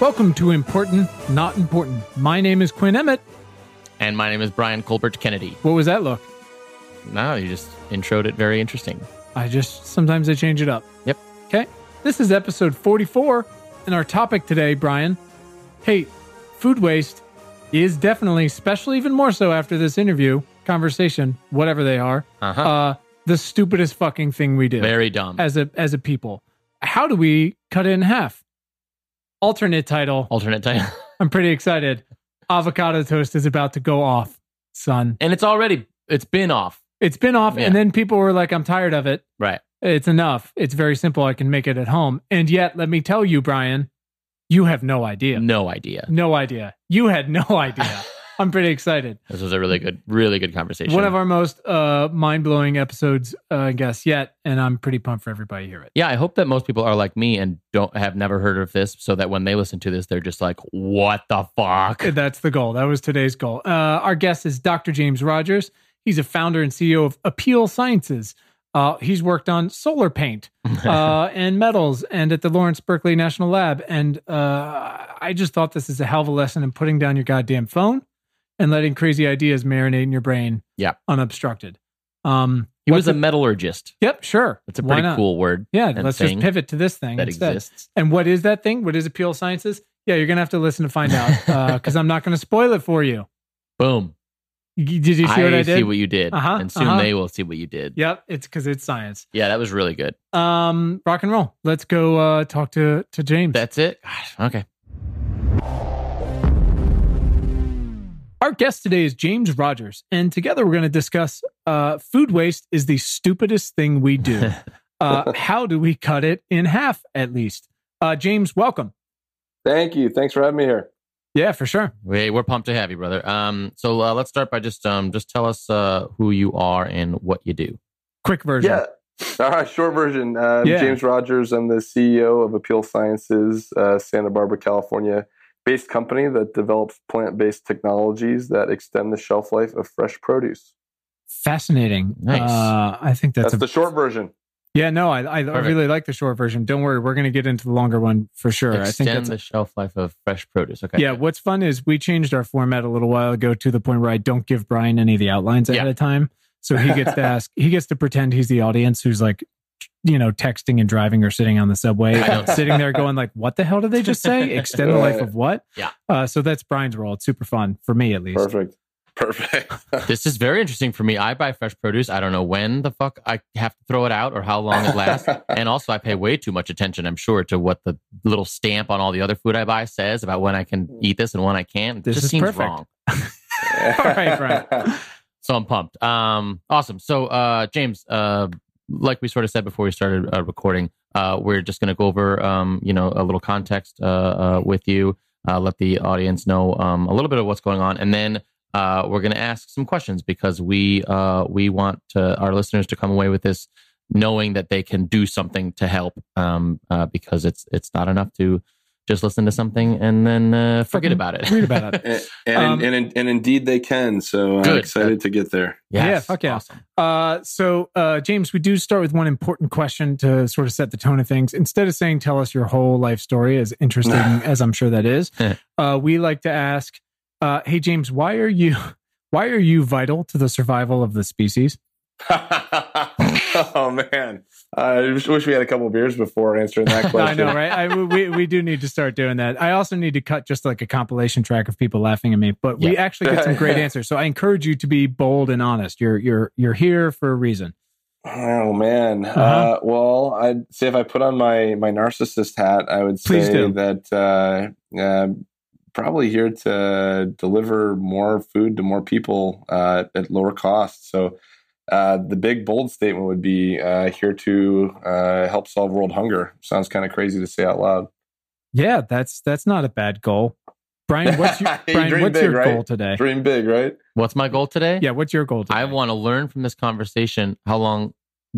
Welcome to Important, Not Important. My name is Quinn Emmett. And my name is Brian Colbert Kennedy. What was that look? No, you just introed it very interesting. I just sometimes I change it up. Yep. Okay. This is episode 44, and our topic today, Brian. Hey, food waste is definitely, especially even more so after this interview, conversation, whatever they are, Uh-huh. uh, the stupidest fucking thing we do very dumb. as a as a people. How do we cut it in half? Alternate title. Alternate title. I'm pretty excited. Avocado toast is about to go off, son. and it's already it's been off. It's been off, Yeah. and then people were like, "I'm tired of it. Right. It's enough. It's very simple. I can make it at home." And yet, let me tell you, Brian, you have no idea. No idea. No idea. You had no idea. I'm pretty excited. This was a really good, really good conversation. One of our most uh, mind blowing episodes, uh, I guess, yet, and I'm pretty pumped for everybody to hear it. yeah, I hope that most people are like me and don't have never heard of this, so that when they listen to this, they're just like, "What the fuck?" That's the goal. That was today's goal. Uh, our guest is Dr. James Rogers. He's a founder and CEO of Apeel Sciences. Uh, he's worked on solar paint uh, and metals and at the Lawrence Berkeley National Lab. And uh, I just thought this is a hell of a lesson in putting down your goddamn phone and letting crazy ideas marinate in your brain Yeah. unobstructed. Um, he was a metallurgist. Yep, sure. That's a pretty cool word. Yeah, let's just pivot to this thing that instead. exists. And what is that thing? What is Apeel Sciences? Yeah, you're gonna have to listen to find out because I'm not gonna spoil it for you. Boom. Did you see what I did? see what you did, Uh-huh, and soon uh-huh. they will see what you did. Yep, it's because it's science. Yeah, that was really good. Um, rock and roll. Let's go uh, talk to to James. That's it. Gosh, okay. Our guest today is James Rogers, and together we're going to discuss uh, food waste is the stupidest thing we do. uh, how do we cut it in half at least? Uh, James, welcome. Thank you. Thanks for having me here. Yeah, for sure. We, we're pumped to have you, brother. Um, so uh, let's start by just um, just tell us uh, who you are and what you do. Quick version. Yeah. All right. Short version. Uh, Yeah. James Rogers. I'm the CEO of Apeel Sciences, uh, Santa Barbara, California based company that develops plant based technologies that extend the shelf life of fresh produce. Fascinating. Nice. Uh, I think that's, That's, a the short version. yeah. No, I I, I Perfect. really like the short version. Don't worry, we're going to get into the longer one for sure. I think Extend that's the shelf life of fresh produce. Okay. Yeah, what's fun is we changed our format a little while ago to the point where I don't give Brian any of the outlines ahead of time. So he gets to ask, he gets to pretend he's the audience who's like, you know, texting and driving or sitting on the subway, sitting there going like, what the hell did they just say? Extend the life of what? Yeah. Uh, so that's Brian's role. It's super fun for me at least. Perfect. Perfect. This is very interesting for me. I buy fresh produce. I don't know when the fuck I have to throw it out or how long it lasts. and also, I pay way too much attention, I'm sure, to what the little stamp on all the other food I buy says about when I can eat this and when I can't. This just is seems perfect. wrong. All right, Brian. So I'm pumped. Um, awesome. So, uh, James, uh, like we sort of said before we started uh, recording, uh, we're just going to go over, um, you know, a little context uh, uh, with you, uh, let the audience know um, a little bit of what's going on, and then uh, we're going to ask some questions because we we want to, our listeners to come away with this knowing that they can do something to help um, because it's it's not enough to just listen to something and then uh, forget about it. Read about it. and, and, Um, and, and indeed they can. So I'm Good. excited to get there. Yeah, fuck yeah. Awesome. Uh, so, uh, James, we do start with one important question to sort of set the tone of things. Instead of saying, tell us your whole life story, as interesting as I'm sure that is, uh, we like to ask, uh, hey, James, why are you, why are you vital to the survival of the species? oh man, I wish we had a couple beers before answering that question. I know, right? I, we, we do need to start doing that. I also need to cut just like a compilation track of people laughing at me, but we actually get some great answers. So I encourage you to be bold and honest. You're, you're, you're here for a reason. Oh man. Uh-huh. Uh, well, I'd say if I put on my my narcissist hat, I would say that uh, uh, probably here to deliver more food to more people uh, at lower cost. So. Uh, the big bold statement would be uh, here to uh, help solve world hunger. Sounds kind of crazy to say out loud. Yeah, that's, that's not a bad goal. Brian, what's your, Brian, dream what's big, your right? goal today? Dream big, right? What's my goal today? Yeah, what's your goal today? I want to learn from this conversation how long,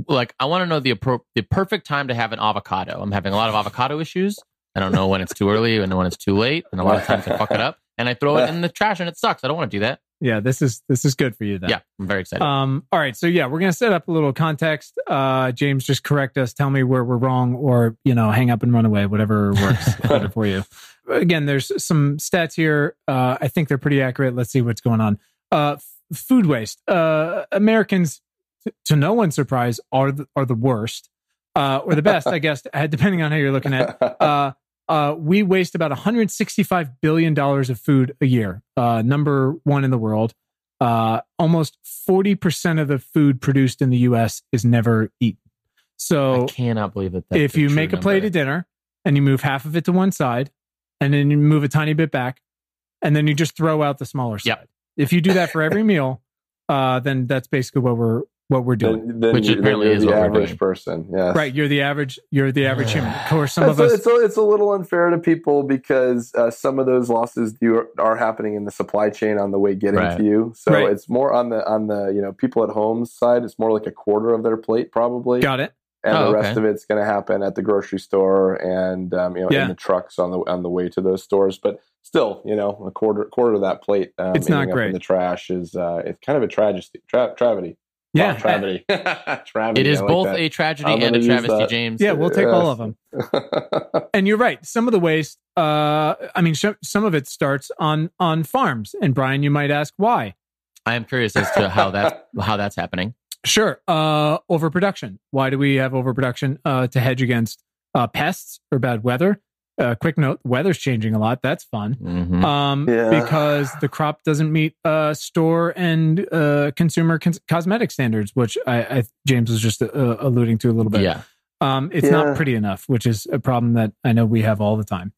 like, I want to know the appro- the perfect time to have an avocado. I'm having a lot of avocado issues. I don't know when it's too early and when it's too late, and a lot of times I fuck it up and I throw it in the trash and it sucks. I don't want to do that. Yeah, this is this is good for you then. Yeah, I'm very excited. Um, all right, so yeah, we're gonna set up a little context. Uh, James, just correct us. Tell me where we're wrong, or you know, hang up and run away. Whatever works better for you. again, there's some stats here. Uh, I think they're pretty accurate. Let's see what's going on. Uh, f- food waste. Uh, Americans, t- to no one's surprise, are the, are the worst uh, or the best, I guess, depending on how you're looking at. Uh, uh, we waste about 165 billion dollars of food a year. Uh, number one in the world. Uh, almost 40 percent of the food produced in the U.S. is never eaten. So I cannot believe it. If you make a plate number. of dinner and you move half of it to one side, and then you move a tiny bit back, and then you just throw out the smaller side. Yep. If you do that for every meal, uh, then that's basically what we're what we're doing. Then, then Which you- apparently is the what we're average doing. person. Yes. Right, you're the average. You're the average human. Of course, some it's, of us. a, it's, a, it's a little unfair to people because uh, some of those losses do, are happening in the supply chain on the way getting Right. to you. So Right. it's more on the on the you know people at home side. It's more like a quarter of their plate probably, Got it. and Oh, the rest okay. of it's going to happen at the grocery store and um, you know Yeah. in the trucks on the on the way to those stores. But still, you know, a quarter quarter of that plate um, It's not great. in the trash is uh, it's kind of a tragedy. Tra- travity. Yeah. Wow, travity. travity. it is like both that. a tragedy and a travesty, that. James. Yeah, we'll take all of them. And you're right. Some of the waste. Uh, I mean, sh- some of it starts on on farms. And Brian, you might ask why. I am curious as to how that's how that's happening. Sure. Uh, overproduction. Why do we have overproduction? Uh, to hedge against uh, pests or bad weather. Uh, quick note: weather's changing a lot. That's fun. Mhm. Um, Yeah. because the crop doesn't meet uh, store and uh, consumer cons- cosmetic standards, which I, I James was just uh, alluding to a little bit. yeah, Um, it's Yeah. not pretty enough, which is a problem that I know we have all the time.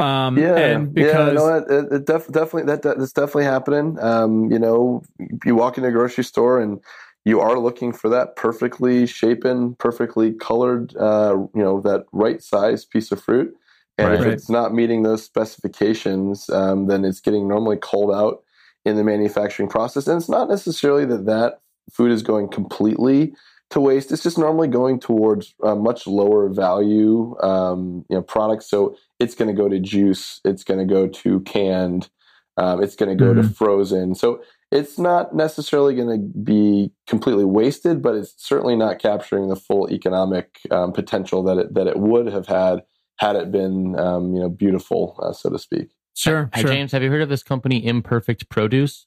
Um, yeah, and because yeah, no, it, it, it def- definitely that, that that's definitely happening. Um, you know, you walk into a grocery store and you are looking for that perfectly shapen, perfectly colored, uh, you know, that right size piece of fruit. And if it's not meeting those specifications, um, then it's getting normally culled out in the manufacturing process. And it's not necessarily that that food is going completely to waste. It's just normally going towards uh, much lower value, um, you know, products. So it's going to go to juice. It's going to go to canned. Um, it's going to go to frozen. So it's not necessarily going to be completely wasted, but it's certainly not capturing the full economic um, potential that it that it would have had had it been, um, you know, beautiful, uh, so to speak. sure, Hey, sure. James, have you heard of this company, Imperfect Produce?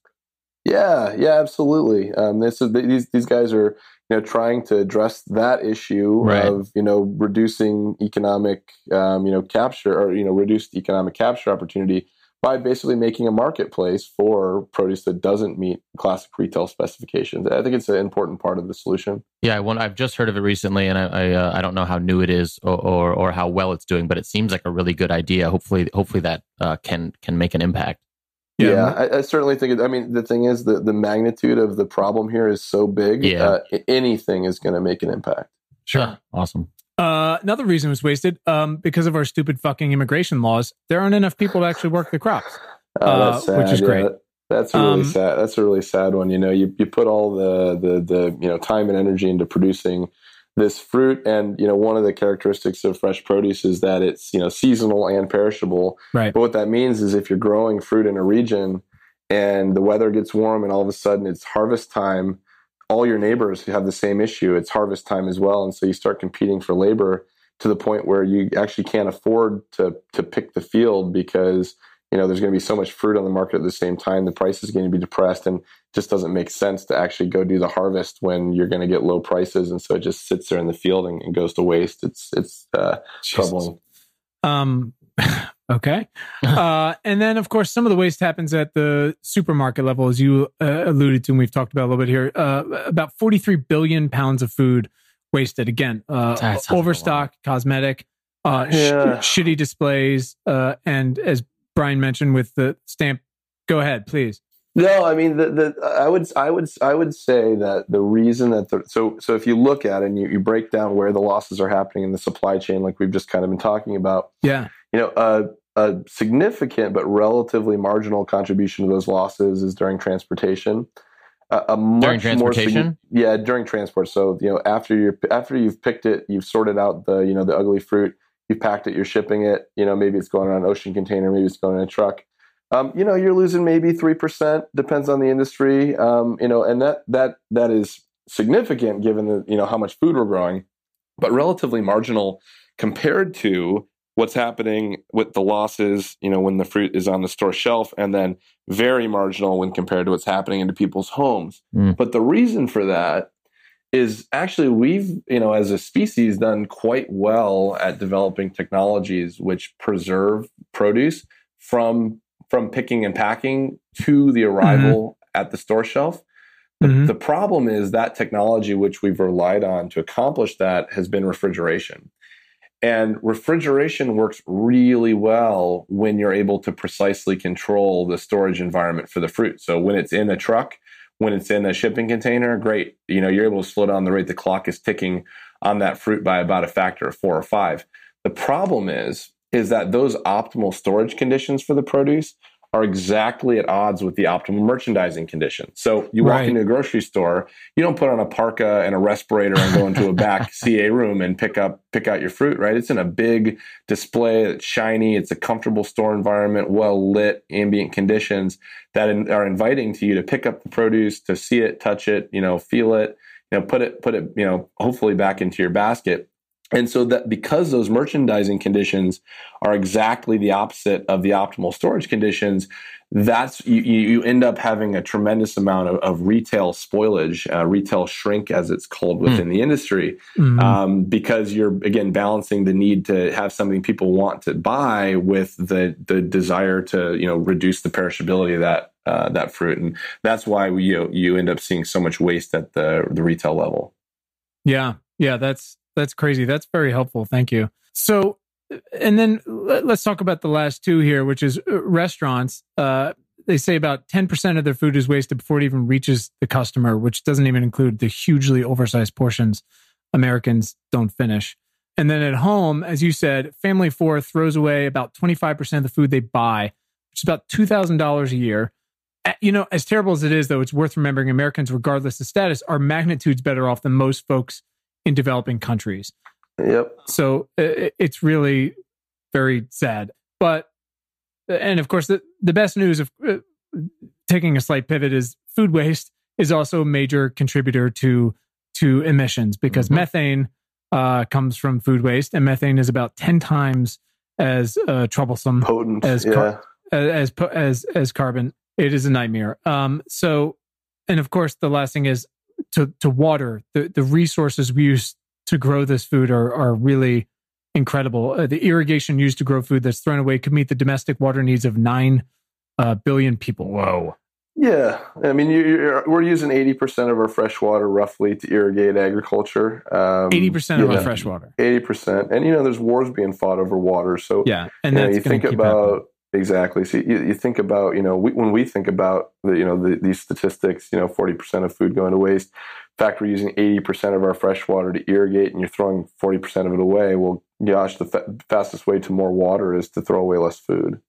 Yeah, yeah, absolutely. Um, this is these these guys are you know trying to address that issue Right. of you know reducing economic um, you know capture or you know reduced economic capture opportunity by basically making a marketplace for produce that doesn't meet classic retail specifications. I think it's an important part of the solution. Yeah, I want, I've just heard of it recently, and I I, uh, I don't know how new it is or, or or how well it's doing, but it seems like a really good idea. Hopefully, hopefully that uh, can can make an impact. Yeah. Yeah, I, I certainly think. It, I mean, the thing is, the the magnitude of the problem here is so big. Yeah. uh, anything is going to make an impact. Sure. Awesome. Uh, another reason it was wasted um, because of our stupid fucking immigration laws. There aren't enough people to actually work the crops. Oh, Uh, sad. which is yeah. great. That's a really Um, sad. That's a really sad one. You know, you, you put all the, the the you know time and energy into producing this fruit, and you know one of the characteristics of fresh produce is that it's you know seasonal and perishable. Right. But what that means is if you're growing fruit in a region and the weather gets warm, and all of a sudden it's harvest time, all your neighbors have the same issue. It's harvest time as well, and so you start competing for labor to the point where you actually can't afford to to pick the field because you know there's going to be so much fruit on the market at the same time. The price is going to be depressed and it just doesn't make sense to actually go do the harvest when you're going to get low prices. And so it just sits there in the field and, and goes to waste. It's it's uh, troubling. Um, okay. uh, and then, of course, some of the waste happens at the supermarket level, as you uh, alluded to, and we've talked about a little bit here. Uh, about 43 billion pounds of food wasted. Again, uh, That's a lot. overstock, cosmetic, uh, sh- shitty displays, uh, and as Brian mentioned with the stamp. Go ahead, please. No, I mean the, the I would I would I would say that the reason that the so so if you look at it and you, you break down where the losses are happening in the supply chain, like we've just kind of been talking about, Yeah. you know, a, a significant but relatively marginal contribution to those losses is during transportation. A, a much During more transportation? signi- yeah, during transport. So you know, after you after you've picked it, you've sorted out the you know the ugly fruit, you've packed it, you're shipping it. You know, maybe it's going on an ocean container, maybe it's going in a truck. Um, you know, you're losing maybe three percent. Depends on the industry. Um, you know, and that that that is significant given the you know how much food we're growing, but relatively marginal compared to what's happening with the losses, you know, when the fruit is on the store shelf, and then very marginal when compared to what's happening into people's homes. Mm. But the reason for that is actually we've, you know, as a species done quite well at developing technologies which preserve produce from from picking and packing to the arrival at the store shelf. The, Mhm. the problem is that technology which we've relied on to accomplish that has been refrigeration. And refrigeration works really well when you're able to precisely control the storage environment for the fruit. So when it's in a truck, when it's in a shipping container, great. You know, you're able to slow down the rate the clock is ticking on that fruit by about a factor of four or five. The problem is, is that those optimal storage conditions for the produce are exactly at odds with the optimal merchandising conditions. So you walk Right. into a grocery store, you don't put on a parka and a respirator and go into a back CA room and pick up pick out your fruit, right? It's in a big display, it's shiny, it's a comfortable store environment, well lit, ambient conditions that in, are inviting to you to pick up the produce, to see it, touch it, you know, feel it, you know, put it put it, you know, hopefully back into your basket. And so that because those merchandising conditions are exactly the opposite of the optimal storage conditions, that's you, you end up having a tremendous amount of, of retail spoilage, uh, retail shrink, as it's called within the industry, Mhm. um, because you're again balancing the need to have something people want to buy with the the desire to you know reduce the perishability of that uh, that fruit, and that's why we, you you end up seeing so much waste at the the retail level. Yeah, yeah, that's that's crazy. That's very helpful. Thank you. So, and then let, us talk about the last two here, which is uh, restaurants. Uh, they say about ten percent of their food is wasted before it even reaches the customer, which doesn't even include the hugely oversized portions Americans don't finish. And then at home, as you said, family four throws away about twenty five percent of the food they buy, which is about two thousand dollars a year. You know, as terrible as it is, though, it's worth remembering Americans, regardless of status, are magnitudes better off than most folks in developing countries. Yep. So it's really very sad. But and of course, the the best news of uh, taking a slight pivot is food waste is also a major contributor to to emissions because Mhm. methane uh, comes from food waste, and methane is about ten times as uh, troublesome Potent. As yeah. car- as as as carbon. It is a nightmare. Um, so, and of course, the last thing is to to water. The the resources we use to grow this food are are really incredible. Uh, the irrigation used to grow food that's thrown away could meet the domestic water needs of nine uh, billion people. Whoa. Yeah, I mean, you you're, we're using eighty percent of our fresh water roughly to irrigate agriculture. Um, Eighty percent of yeah, our fresh water. Eighty percent, and you know, there's wars being fought over water. So Yeah, and you, know, you think about happening. Exactly. So you, you think about you know we, when we think about the, you know the, these statistics, you know, forty percent of food going to waste. In fact, we're using eighty percent of our fresh water to irrigate, and you're throwing forty percent of it away. Well, gosh, the fa- fastest way to more water is to throw away less food.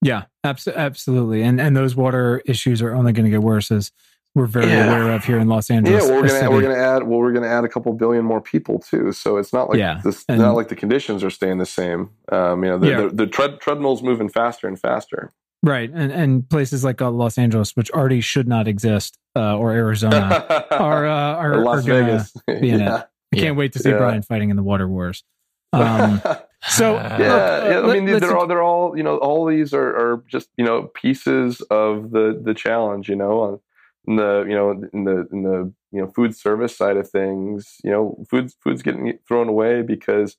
Yeah, abso- absolutely. And and those water issues are only going to get worse as we're very Yeah. aware of here in Los Yeah, Angeles. well, we're gonna we're gonna add well we're gonna add a couple billion more people too. So it's not like Yeah, this and- not like the conditions are staying the same. Um, you know, the, Yeah. the, the tread, treadmill's moving faster and faster. right, and and places like uh, Los Angeles, which already should not exist, uh, or Arizona, are uh, are, Or Las are Vegas. be in it. yeah. I can't wait to see Yeah. Brian fighting in the water wars. Um, so Uh, yeah, uh, yeah. I mean, let's- they're all they're all you know all these are, are just you know pieces of the the challenge. You know, in the you know in the in the you know food service side of things. You know, food's food's getting thrown away because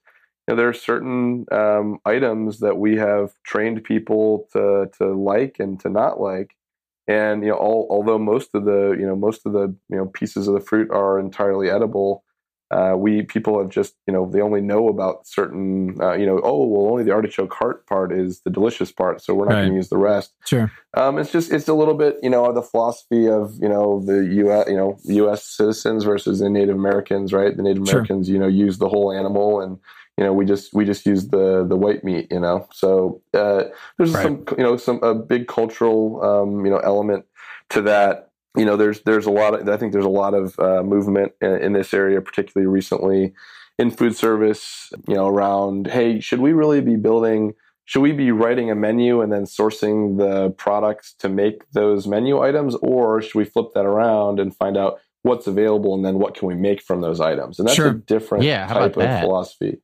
you know, there are certain um, items that we have trained people to to like and to not like. And you know, all, although most of the you know most of the you know pieces of the fruit are entirely edible, uh, we people have just you know they only know about certain uh, you know oh well only the artichoke heart part is the delicious part, so we're not Right. going to use the rest. sure, Um, it's just it's a little bit you know the philosophy of you know the U.S. you know U.S. citizens versus the Native Americans, right? The Native Sure. Americans you know use the whole animal, and you know we just we just use the the white meat, you know. So uh, there's Right. some you know some a big cultural um, you know element to that. You know, there's there's a lot of I think there's a lot of uh, movement in, in this area, particularly recently in food service. You know, around hey, should we really be building? should we be writing a menu and then sourcing the products to make those menu items or should we flip that around and find out what's available and then what can we make from those items and that's Sure. a different Yeah, type of that? philosophy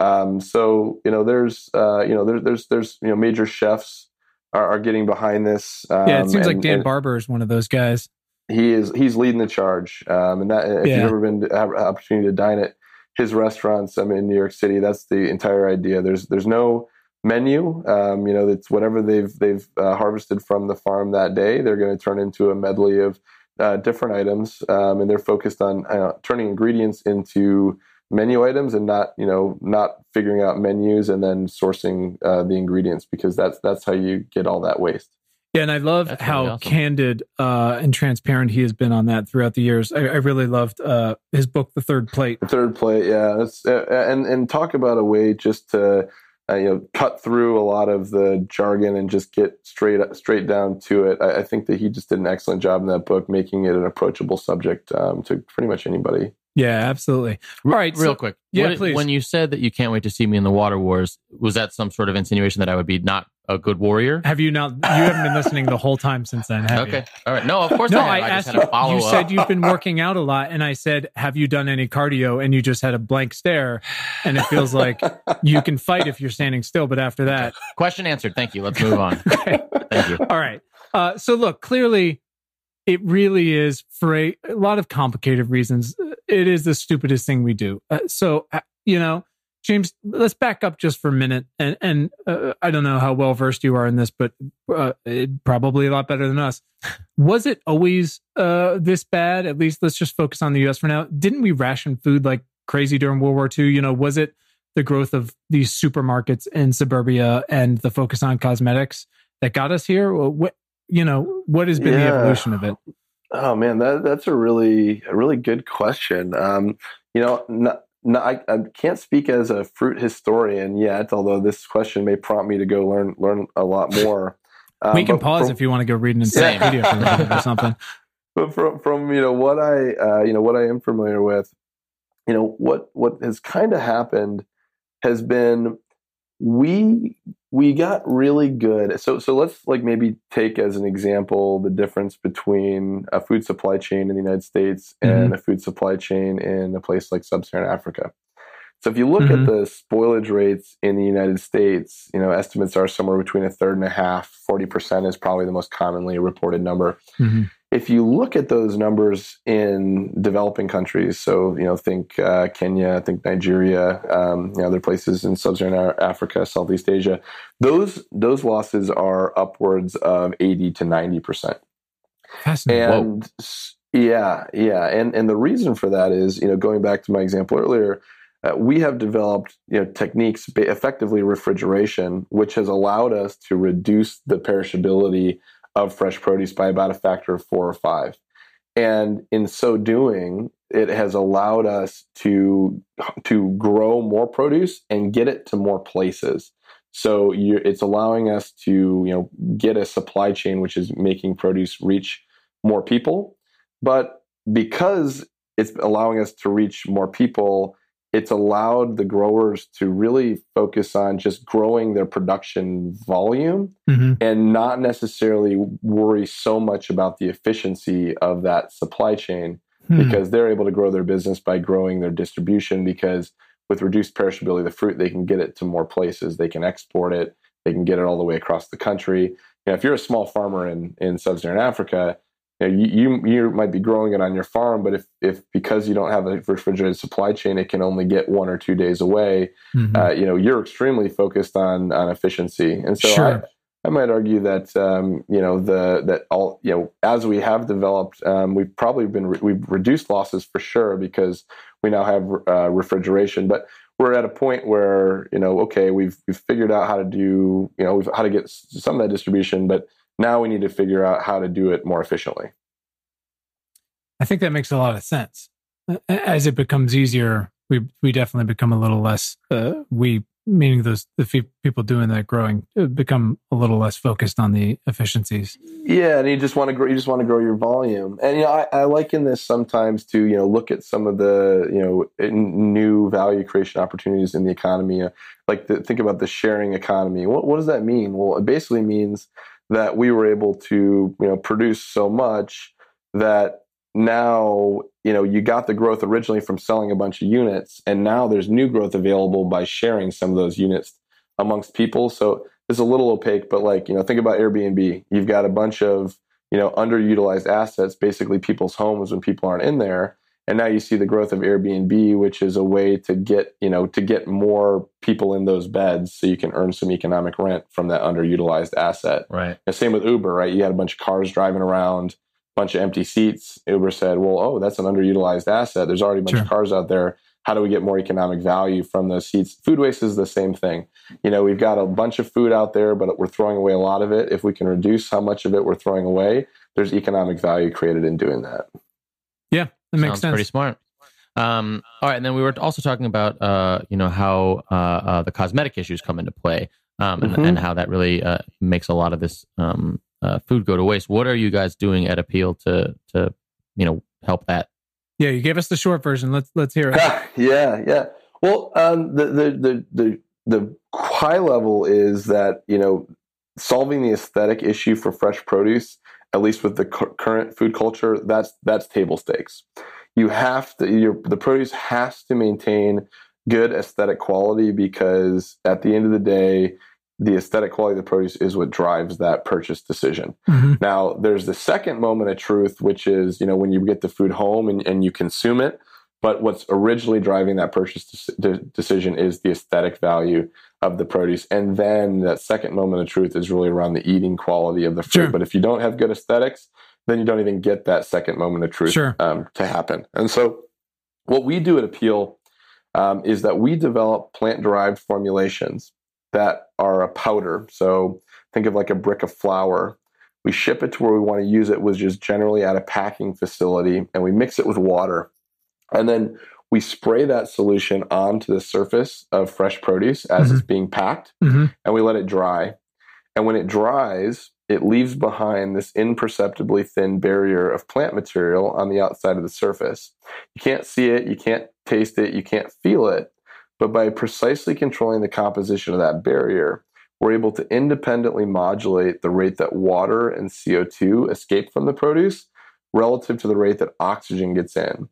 Um, so you know, there's uh, you know, there, there's there's you know, major chefs are, are getting behind this. Um, yeah, it seems and, like Dan Barber is one of those guys. He is he's leading the charge, um, and that if yeah. you've ever been to have an opportunity to dine at his restaurants, I mean, in New York City, that's the entire idea. There's there's no menu. Um, you know, it's whatever they've they've uh, harvested from the farm that day. They're going to turn into a medley of uh, different items, um, and they're focused on uh, turning ingredients into menu items and not you know not figuring out menus and then sourcing uh, the ingredients because that's that's how you get all that waste. Yeah, and I love That's how really awesome. candid uh, and transparent he has been on that throughout the years. I, I really loved uh, his book, The Third Plate. The Third Plate, yeah, uh, and and talk about a way just to uh, you know cut through a lot of the jargon and just get straight straight down to it. I, I, think that he just did an excellent job in that book, making it an approachable subject um, to pretty much anybody. Yeah, absolutely. All right, real so, quick. Yeah, when, please. When you said that you can't wait to see me in the Water Wars, was that some sort of insinuation that I would be not a good warrior? Have you not? You haven't been listening the whole time since then. okay, you? Okay. All right. No, of course no. I, I, I asked you. You said you've been working out a lot, and I said, "Have you done any cardio?" And you just had a blank stare, and it feels like you can fight if you're standing still, but after that, question answered. Thank you. Let's move on. okay. Thank you. All right. Uh, so look, clearly, it really is for a, a, lot of complicated reasons. It is the stupidest thing we do. Uh, so uh, you know James, let's back up just for a minute. And, and uh, I don't know how well versed you are in this, but uh, it, probably a lot better than us. Was it always uh, this bad? At least let's just focus on the US for now. Didn't we ration food like crazy during World War II? You know, was it the growth of these supermarkets in suburbia and the focus on cosmetics that got us here? What, you know, what has been yeah. the evolution of it? Oh man, that, that's a really, a really good question. Um, you know, not, no, I, I, can't speak as a fruit historian yet, although this question may prompt me to go learn learn a lot more. Um, we can pause from, if you want to go read an encyclopedia or something. But from, from you know what I uh, you know what I am familiar with, you know what what has kind of happened has been we we got really good. So so let's like maybe take as an example the difference between a food supply chain in the United States and mm-hmm. a food supply chain in a place like sub-Saharan Africa. So if you look mm-hmm. at the spoilage rates in the United States, you know, estimates are somewhere between a third and a half, 40% is probably the most commonly reported number. Mm-hmm if you look at those numbers in developing countries, so you know, think uh, Kenya, think Nigeria, um, you know, other places in sub-Saharan Africa, Southeast Asia, those those losses are upwards of eighty to ninety percent. And Whoa. yeah, yeah, and and the reason for that is, you know, going back to my example earlier, uh, we have developed you know techniques, effectively refrigeration, which has allowed us to reduce the perishability of fresh produce by about a factor of four or five. And in so doing, it has allowed us to to grow more produce and get it to more places. So it's allowing us to you know get a supply chain which is making produce reach more people. But because it's allowing us to reach more people, it's allowed the growers to really focus on just growing their production volume mm-hmm. and not necessarily worry so much about the efficiency of that supply chain mm-hmm. because they're able to grow their business by growing their distribution because with reduced perishability of the fruit they can get it to more places they can export it they can get it all the way across the country you know, if you're a small farmer in, in sub-saharan africa you, know, you, you might be growing it on your farm, but if if because you don't have a refrigerated supply chain, it can only get one or two days away. Mm-hmm. Uh, you know, you're extremely focused on on efficiency, and so sure. I, I might argue that um, you know the that all you know as we have developed, um, we've probably been re- we've reduced losses for sure because we now have uh, refrigeration, but we're at a point where you know okay we've we've figured out how to do you know how to get some of that distribution, but now we need to figure out how to do it more efficiently. I think that makes a lot of sense. As it becomes easier, we we definitely become a little less. Uh, we meaning those the people doing that growing uh, become a little less focused on the efficiencies. Yeah, and you just want to grow. You just want to grow your volume. And you know, I, I liken this sometimes to you know look at some of the you know new value creation opportunities in the economy. Uh, like the, think about the sharing economy. What what does that mean? Well, it basically means that we were able to you know produce so much that now you know you got the growth originally from selling a bunch of units and now there's new growth available by sharing some of those units amongst people. So it's a little opaque but like you know think about airbnb. You've got a bunch of you know underutilized assets basically people's homes when people aren't in there and now you see the growth of airbnb which is a way to get you know to get more people in those beds so you can earn some economic rent from that underutilized asset. Right. and same with uber right? You had a bunch of cars driving around a bunch of empty seats. Uber said well oh that's an underutilized asset. There's already a bunch Sure. of cars out there. How do we get more economic value from those seats? Food waste is the same thing. You know we've got a bunch of food out there but we're throwing away a lot of it. If we can reduce how much of it we're throwing away there's economic value created in doing that that makes Sounds sense. pretty smart. Um, all right, and then we were also talking about uh, you know how uh, uh, the cosmetic issues come into play, um, and, Mhm. and how that really uh, makes a lot of this um, uh, food go to waste. What are you guys doing at Apeel to to you know help that? Yeah, you gave us the short version. Let's let's hear it. yeah, yeah. Well, um, the, the the the the high level is that you know solving the aesthetic issue for fresh produce, at least with the cu- current food culture, that's that's table stakes. You have to your the produce has to maintain good aesthetic quality because at the end of the day, the aesthetic quality of the produce is what drives that purchase decision. Mhm. Now, there's the second moment of truth, which is, you know, when you get the food home and, and you consume it. But what's originally driving that purchase de- de- decision is the aesthetic value of the produce. And then that second moment of truth is really around the eating quality of the fruit. Sure. But if you don't have good aesthetics, then you don't even get that second moment of truth Sure. um, to happen. And so, what we do at Apeel um, is that we develop plant derived formulations that are a powder. So, think of like a brick of flour. We ship it to where we want to use it, which is generally at a packing facility, and we mix it with water. And then we spray that solution onto the surface of fresh produce as it's being packed Mhm. and we let it dry. And when it dries, it leaves behind this imperceptibly thin barrier of plant material on the outside of the surface. You can't see it, you can't taste it, you can't feel it. But by precisely controlling the composition of that barrier, we're able to independently modulate the rate that water and CO2 escape from the produce relative to the rate that oxygen gets in.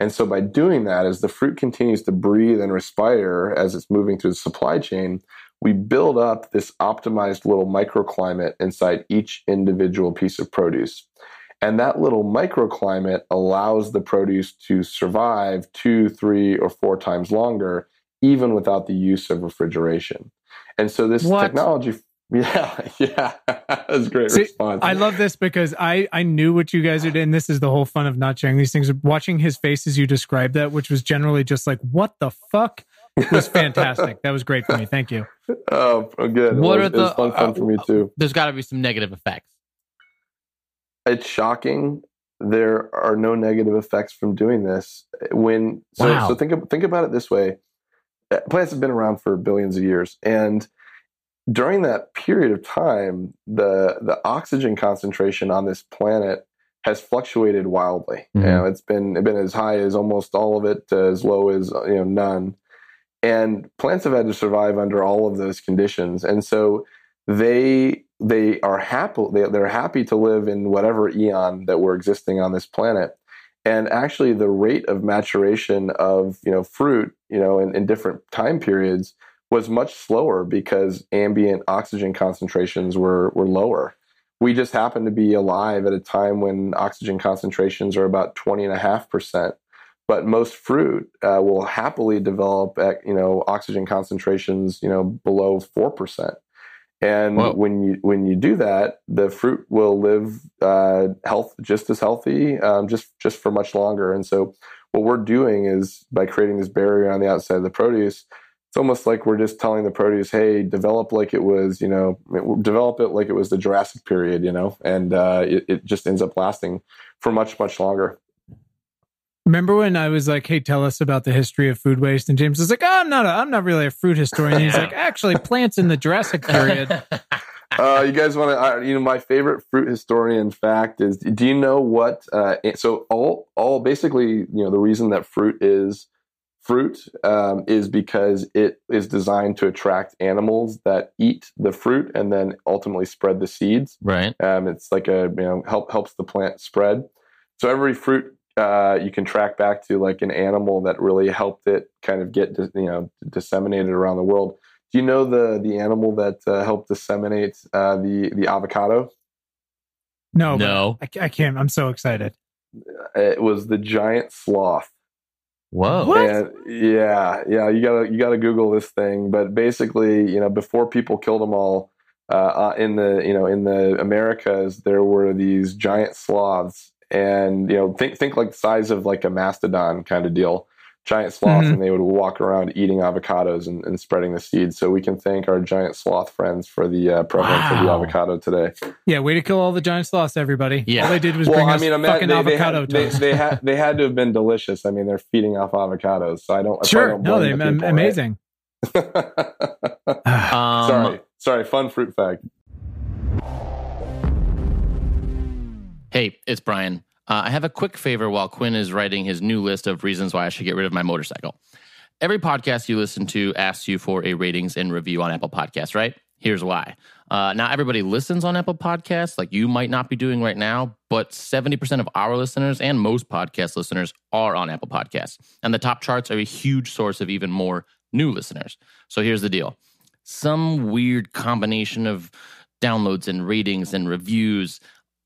And so by doing that, as the fruit continues to breathe and respire as it's moving through the supply chain, we build up this optimized little microclimate inside each individual piece of produce. And that little microclimate allows the produce to survive two, three, or four times longer, even without the use of refrigeration. And so this What? technology, yeah, yeah, that's great See, response. I love this because I I knew what you guys did, doing. this is the whole fun of not sharing these things. Watching his face as you described that, which was generally just like, "What the fuck," was fantastic. that was great for me. Thank you. oh, good. What Well, are it was the- fun, fun uh, for me too. There's got to be some negative effects. it's shocking. There are no negative effects from doing this. When so, Wow. so think think about it this way: Uh, plants have been around for billions of years, and during that period of time, the the oxygen concentration on this planet has fluctuated wildly. You Mhm. know, it's been it's been as high as almost all of it, to as low as you know none. And plants have had to survive under all of those conditions, and so they they are happy they, they're happy to live in whatever eon that we're existing on this planet and actually the rate of maturation of you know fruit you know in, in different time periods was much slower because ambient oxygen concentrations were were lower we just happen to be alive at a time when oxygen concentrations are about 20 and a half percent but most fruit uh, will happily develop at you know oxygen concentrations you know below four percent and Whoa. when you when you do that, the fruit will live uh, health just as healthy, um, just just for much longer. And so, what we're doing is by creating this barrier on the outside of the produce, it's almost like we're just telling the produce, "Hey, develop like it was, you know, develop it like it was the Jurassic period, you know," and uh, it, it just ends up lasting for much much longer. Remember when I was like, "Hey, tell us about the history of food waste," and James was like, oh, "I'm not. A, I'm not really a fruit historian." He's like, "Actually, plants in the Jurassic period." uh, you guys want to? Uh, you know, my favorite fruit historian fact is: Do you know what? Uh, so all, all basically, you know, the reason that fruit is fruit um, is because it is designed to attract animals that eat the fruit and then ultimately spread the seeds. right. Um, it's like a you know help helps the plant spread. so every fruit uh, you can track back to like an animal that really helped it kind of get you know disseminated around the world. Do you know the the animal that uh, helped disseminate uh, the the avocado? No, No. I, I can't. I'm so excited. It was the giant sloth. Whoa. And yeah, yeah, you gotta you gotta Google this thing. But basically, you know, before people killed them all uh, uh, in the you know in the Americas, there were these giant sloths, and you know, think think like the size of like a mastodon kind of deal, giant sloths, Mhm. and they would walk around eating avocados and, and spreading the seeds. So we can thank our giant sloth friends for the uh, prevalence of the avocado today. Yeah, way to kill all the giant sloths, everybody. Yeah. All they did was Well, bring I us mean, I fucking they, they, avocado had, they, toast. they had they had to have been delicious. I mean, they're feeding off avocados, so I don't. I sure. don't No, blame they the people, right? amazing. Um, sorry, sorry. Fun fruit fact. Hey, it's Brian. Uh, I have a quick favor while Quinn is writing his new list of reasons why I should get rid of my motorcycle. Every podcast you listen to asks you for a ratings and review on Apple Podcasts, right? Here's why. Uh, now, everybody listens on Apple Podcasts, like you might not be doing right now, but 70% of our listeners and most podcast listeners are on Apple Podcasts. And the top charts are a huge source of even more new listeners. So here's the deal some weird combination of downloads and ratings and reviews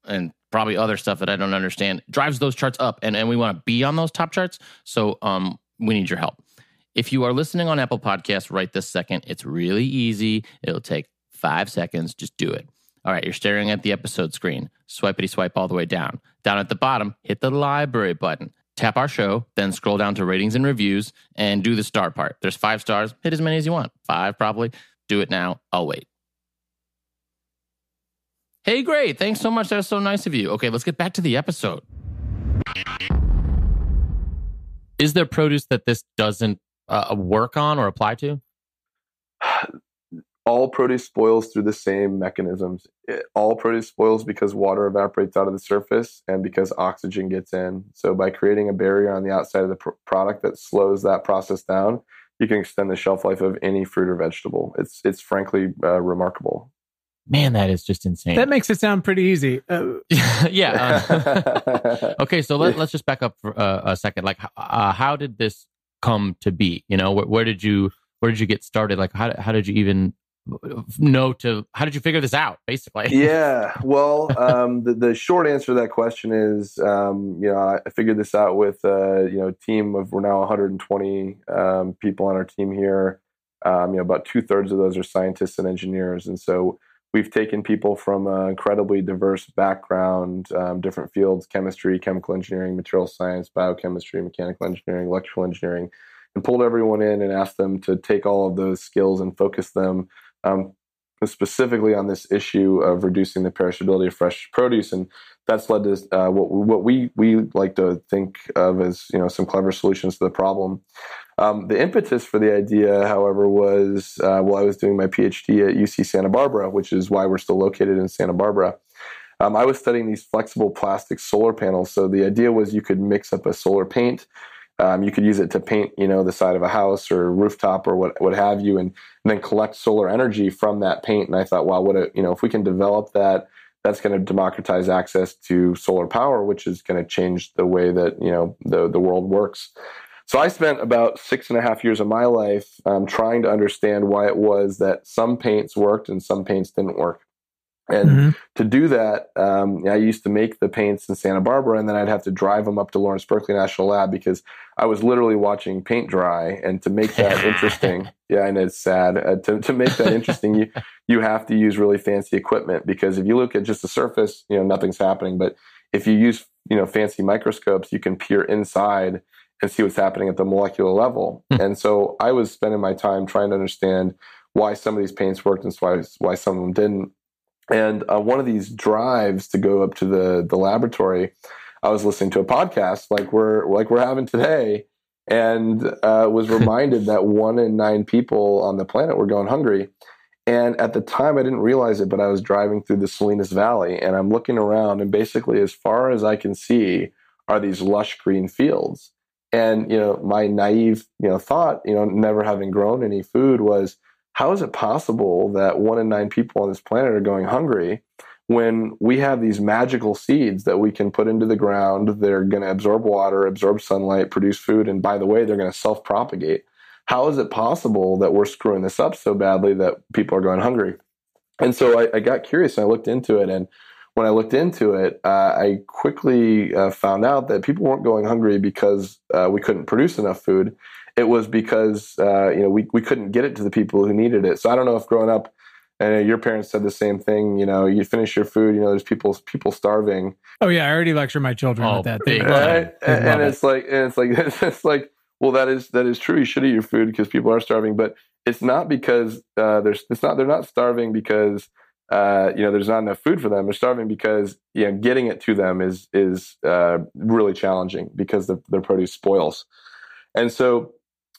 and probably other stuff that I don't understand drives those charts up and, and we want to be on those top charts. So um we need your help. If you are listening on Apple Podcasts right this second, it's really easy. It'll take five seconds. Just do it. All right, you're staring at the episode screen. Swipity swipe all the way down. Down at the bottom, hit the library button. Tap our show, then scroll down to ratings and reviews and do the star part. There's five stars. Hit as many as you want. Five, probably. Do it now. I'll wait. Hey, great. Thanks so much. That was so nice of you. Okay, let's get back to the episode. Is there produce that this doesn't uh, work on or apply to? all produce spoils through the same mechanisms. It- all produce spoils because water evaporates out of the surface and because oxygen gets in. So by creating a barrier on the outside of the pr- product that slows that process down, you can extend the shelf life of any fruit or vegetable. It's it's frankly uh, remarkable. Man, that is just insane. That makes it sound pretty easy. Uh, yeah. uh, okay, so let, let's just back up for uh, a second. Like, uh, how did this come to be? You know, where, where did you where did you get started? Like, how how did you even know to how did you figure this out? Basically, yeah. Well, um, the, the short answer to that question is, um, you know, I figured this out with, uh, you know, a team of, we're now 120 um, people on our team here. Um, you know, about two thirds of those are scientists and engineers. And so we've taken people from an incredibly diverse background, um, different fields, chemistry, chemical engineering, material science, biochemistry, mechanical engineering, electrical engineering, and pulled everyone in and asked them to take all of those skills and focus them um, specifically on this issue of reducing the perishability of fresh produce, and that's led to uh, what what we we like to think of as you know some clever solutions to the problem. Um, the impetus for the idea, however, was uh, while I was doing my PhD at UC Santa Barbara, which is why we're still located in Santa Barbara. Um, I was studying these flexible plastic solar panels. So the idea was you could mix up a solar paint. Um, you could use it to paint, you know, the side of a house or rooftop or what, what have you, and, and then collect solar energy from that paint. And I thought, wow, what a, you know, if we can develop that, that's going to democratize access to solar power, which is going to change the way that you know the the world works. So I spent about six and a half years of my life um, trying to understand why it was that some paints worked and some paints didn't work. And mhm. to do that, um, I used to make the paints in Santa Barbara, and then I'd have to drive them up to Lawrence Berkeley National Lab because I was literally watching paint dry. And to make that interesting, yeah, and it's sad. Uh, to to make that interesting, you you have to use really fancy equipment because if you look at just the surface, you know, nothing's happening. But if you use you know fancy microscopes, you can peer inside and see what's happening at the molecular level. Hmm. and so I was spending my time trying to understand why some of these paints worked and why why some of them didn't. And uh, one of these drives to go up to the the laboratory, I was listening to a podcast like we're like we're having today, and uh, was reminded that one in nine people on the planet were going hungry. And at the time, I didn't realize it, but I was driving through the Salinas Valley, and I'm looking around, and basically, as far as I can see, are these lush green fields. And you know, my naive you know thought, you know, never having grown any food was how is it possible that one in nine people on this planet are going hungry when we have these magical seeds that we can put into the ground, they're going to absorb water, absorb sunlight, produce food, and by the way, they're going to self propagate. How is it possible that we're screwing this up so badly that people are going hungry? And so I, I got curious and I looked into it. And when I looked into it, uh, I quickly uh, found out that people weren't going hungry because uh, we couldn't produce enough food. It was because uh, you know we, we couldn't get it to the people who needed it. So I don't know if growing up and your parents said the same thing. You know, you finish your food. You know, there's people people starving. Oh yeah, I already lecture my children oh, with that. Thing. Right? and, and it's like, and it's like, it's like, well, that is that is true. You should eat your food because people are starving, but it's not because uh, there's it's not they're not starving because uh, you know there's not enough food for them. They're starving because you know getting it to them is is uh, really challenging because the, their produce spoils, and so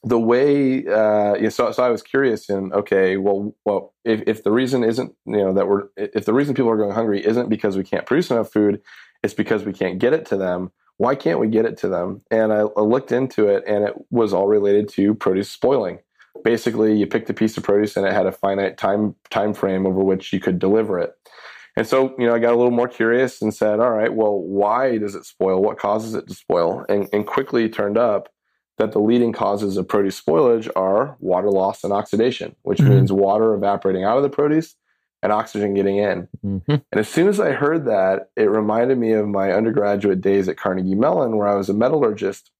the way uh, so, so I was curious in okay, well, well, if, if the reason isn't you know that we're if the reason people are going hungry isn't because we can't produce enough food, it's because we can't get it to them. Why can't we get it to them? And I, I looked into it, and it was all related to produce spoiling. Basically, you picked a piece of produce, and it had a finite time time frame over which you could deliver it. And so, you know, I got a little more curious and said, all right, well, why does it spoil? What causes it to spoil? And, and quickly turned up that the leading causes of produce spoilage are water loss and oxidation, which mm-hmm. means water evaporating out of the produce and oxygen getting in. Mm-hmm. And as soon as I heard that, it reminded me of my undergraduate days at Carnegie Mellon, where I was a metallurgist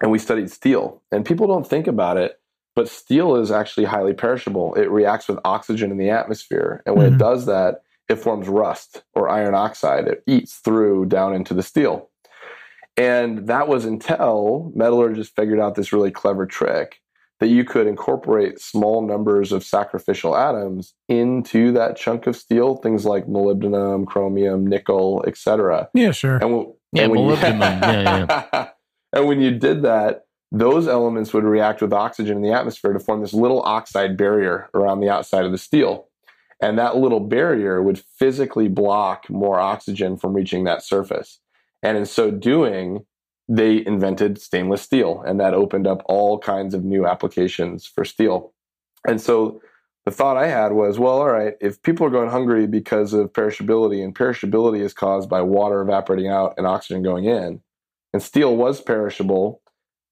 and we studied steel. And people don't think about it, but steel is actually highly perishable. It reacts with oxygen in the atmosphere. And when mm-hmm. it does that, it forms rust or iron oxide. It eats through down into the steel. And that was until metallurgists figured out this really clever trick that you could incorporate small numbers of sacrificial atoms into that chunk of steel, things like molybdenum, chromium, nickel, etc. Yeah, sure. And, w- yeah, and molybdenum. You, yeah, yeah. and when you did that, those elements would react with oxygen in the atmosphere to form this little oxide barrier around the outside of the steel. And that little barrier would physically block more oxygen from reaching that surface. And in so doing, they invented stainless steel, and that opened up all kinds of new applications for steel. And so the thought I had was, well, all right, if people are going hungry because of perishability, and perishability is caused by water evaporating out and oxygen going in, and steel was perishable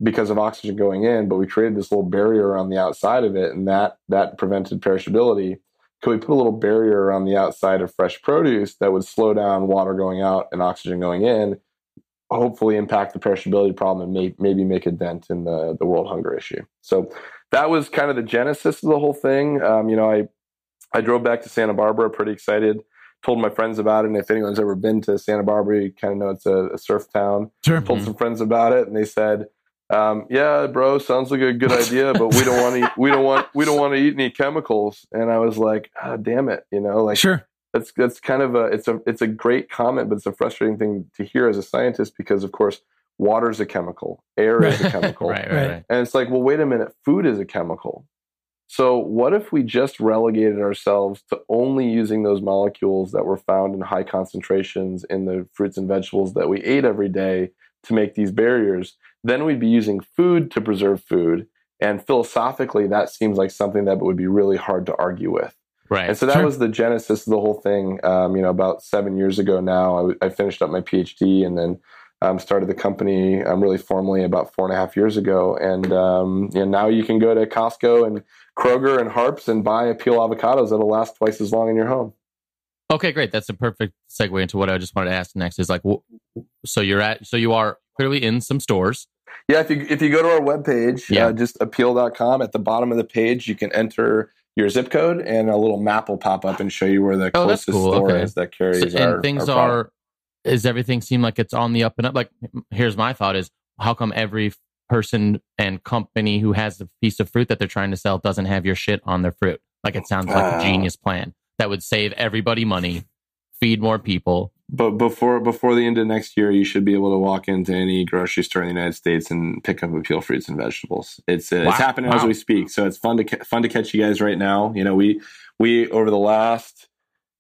because of oxygen going in, but we created this little barrier on the outside of it, and that that prevented perishability could we put a little barrier around the outside of fresh produce that would slow down water going out and oxygen going in, hopefully impact the perishability problem and may, maybe make a dent in the, the world hunger issue. So that was kind of the genesis of the whole thing. Um, you know, I I drove back to Santa Barbara pretty excited. Told my friends about it, and if anyone's ever been to Santa Barbara, you kind of know it's a, a surf town. Sure. Told mm-hmm. some friends about it, and they said, um, yeah, bro, sounds like a good idea, but we don't want to. We don't want. We don't want to eat any chemicals. And I was like, oh, damn it, you know, like sure. That's that's kind of a. It's a. It's a great comment, but it's a frustrating thing to hear as a scientist because, of course, water is a chemical, air is a chemical, right, right, right. And it's like, well, wait a minute, food is a chemical. So what if we just relegated ourselves to only using those molecules that were found in high concentrations in the fruits and vegetables that we ate every day to make these barriers? Then we'd be using food to preserve food. And philosophically, that seems like something that would be really hard to argue with. Right. And so that sure. was the genesis of the whole thing. Um, you know, about seven years ago now, I, finished up my PhD and then um, started the company um, really formally about four and a half years ago. And um, you know, now you can go to Costco and Kroger and Harps and buy Apeel avocados that'll last twice as long in your home. Okay, great. That's a perfect segue into what I just wanted to ask next. Is like, so you're at, so you are clearly in some stores. Yeah, if you if you go to our webpage, yeah. Uh, just apeel.com, at the bottom of the page, you can enter your zip code and a little map will pop up and show you where the oh, closest cool. store okay. is that carries so, and our, things our are is everything seem like it's on the up and up like here's my thought is how come every person and company who has a piece of fruit that they're trying to sell doesn't have your shit on their fruit like it sounds like uh, a genius plan that would save everybody money feed more people but before before the end of next year, you should be able to walk into any grocery store in the United States and pick up Apeel fruits and vegetables. It's uh, wow. it's happening wow. as we speak, so it's fun to fun to catch you guys right now. You know, we we over the last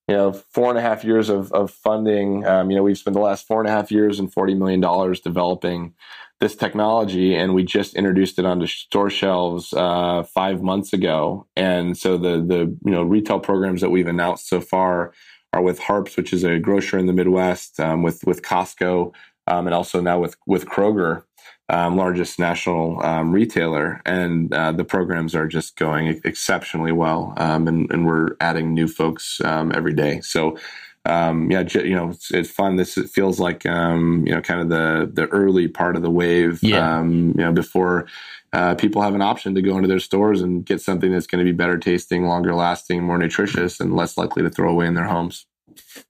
you know four and a half years of of funding, um, you know, we've spent the last four and a half years and forty million dollars developing this technology, and we just introduced it onto store shelves uh, five months ago. And so the the you know retail programs that we've announced so far are with Harps, which is a grocer in the Midwest, um, with with Costco, um, and also now with with Kroger, um, largest national um, retailer. And uh, the programs are just going exceptionally well, um, and, and we're adding new folks um, every day. So um, yeah, you know, it's, it's, fun. This it feels like um, you know, kind of the the early part of the wave. Yeah. Um, you know, before uh, people have an option to go into their stores and get something that's going to be better tasting, longer lasting, more nutritious, and less likely to throw away in their homes.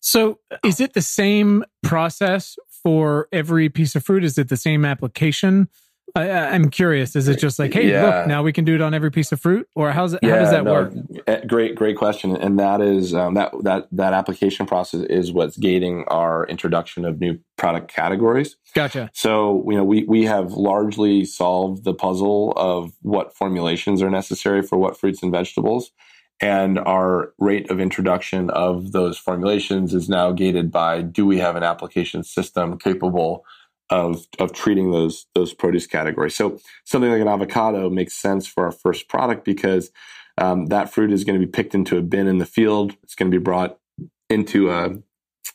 So, is it the same process for every piece of fruit? Is it the same application? I, am curious. Is it just like, hey, yeah. look, now we can do it on every piece of fruit, or how's it? Yeah, how does that no, work? Eh, great, great question. And that is um, that that that application process is what's gating our introduction of new product categories. Gotcha. So you know, we we have largely solved the puzzle of what formulations are necessary for what fruits and vegetables. And our rate of introduction of those formulations is now gated by do we have an application system capable of of treating those those produce categories. So something like an avocado makes sense for our first product because um, that fruit is going to be picked into a bin in the field. It's going to be brought into a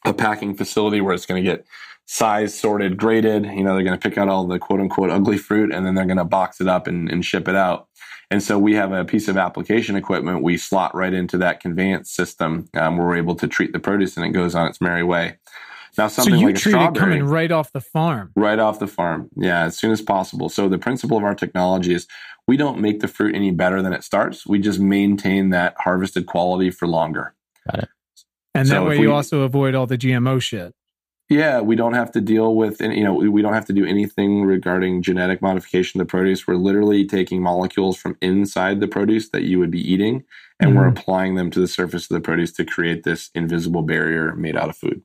a packing facility where it's going to get size sorted, graded. You know, they're going to pick out all the quote unquote ugly fruit and then they're going to box it up and, and ship it out. And so we have a piece of application equipment we slot right into that conveyance system um, where we're able to treat the produce and it goes on its merry way. Now, something so you like treat it coming right off the farm, right off the farm, yeah, as soon as possible. So the principle of our technology is we don't make the fruit any better than it starts. We just maintain that harvested quality for longer. Got it. And so that way, we, you also avoid all the GMO shit. Yeah, we don't have to deal with, you know, we don't have to do anything regarding genetic modification of the produce. We're literally taking molecules from inside the produce that you would be eating, and mm-hmm. we're applying them to the surface of the produce to create this invisible barrier made out of food.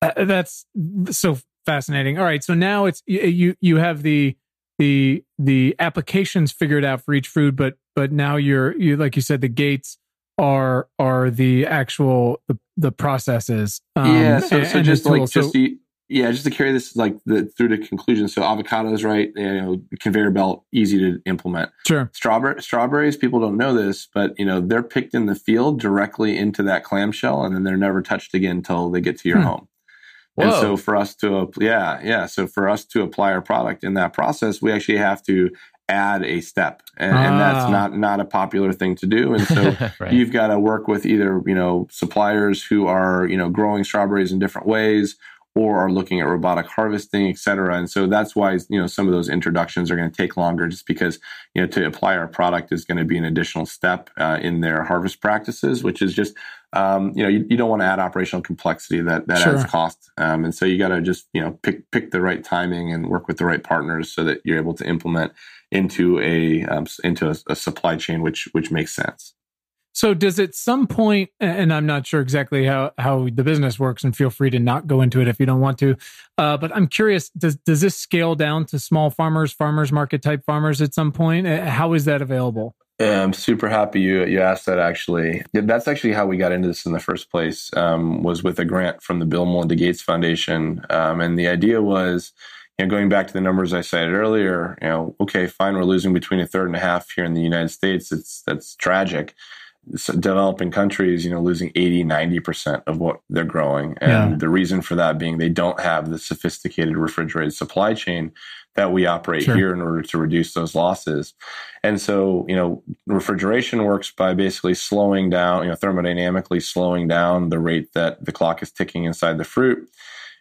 Uh, that's so fascinating. All right, so now it's you you have the the the applications figured out for each food, but but now you're you like you said the gates are are the actual the, the processes. Um, yeah, so, so just like just so, the, yeah, just to carry this like the through to conclusion. So avocados, right? You know, conveyor belt, easy to implement. Sure. Strawberry strawberries, people don't know this, but you know they're picked in the field directly into that clamshell, and then they're never touched again until they get to your hmm. home. Whoa. And so for us to, yeah, yeah. So for us to apply our product in that process, we actually have to add a step and, ah. and, that's ah. not not a popular thing to do and so right. you've got to work with either you know suppliers who are you know growing strawberries in different ways or are looking at robotic harvesting, et cetera. And so that's why you know some of those introductions are going to take longer, just because you know to apply our product is going to be an additional step uh, in their harvest practices, which is just um, you know you, you, don't want to add operational complexity that that sure. adds cost, um, and so you got to just you know pick pick the right timing and work with the right partners so that you're able to implement into a um, into a, a supply chain which which makes sense. So does at some point, and I'm not sure exactly how, how the business works, and feel free to not go into it if you don't want to. Uh, but I'm curious, does does this scale down to small farmers, farmers market type farmers at some point? Uh, how is that available? I'm super happy you you asked that. Actually, that's actually how we got into this in the first place. Um, was with a grant from the Bill Melinda Gates Foundation, um, and the idea was, you know, going back to the numbers I cited earlier. You know, okay, fine, we're losing between a third and a half here in the United States. It's that's tragic developing countries, you know, losing 80, 90% of what they're growing. And yeah. the reason for that being they don't have the sophisticated refrigerated supply chain that we operate sure. here in order to reduce those losses. And so, you know, refrigeration works by basically slowing down, you know, thermodynamically slowing down the rate that the clock is ticking inside the fruit.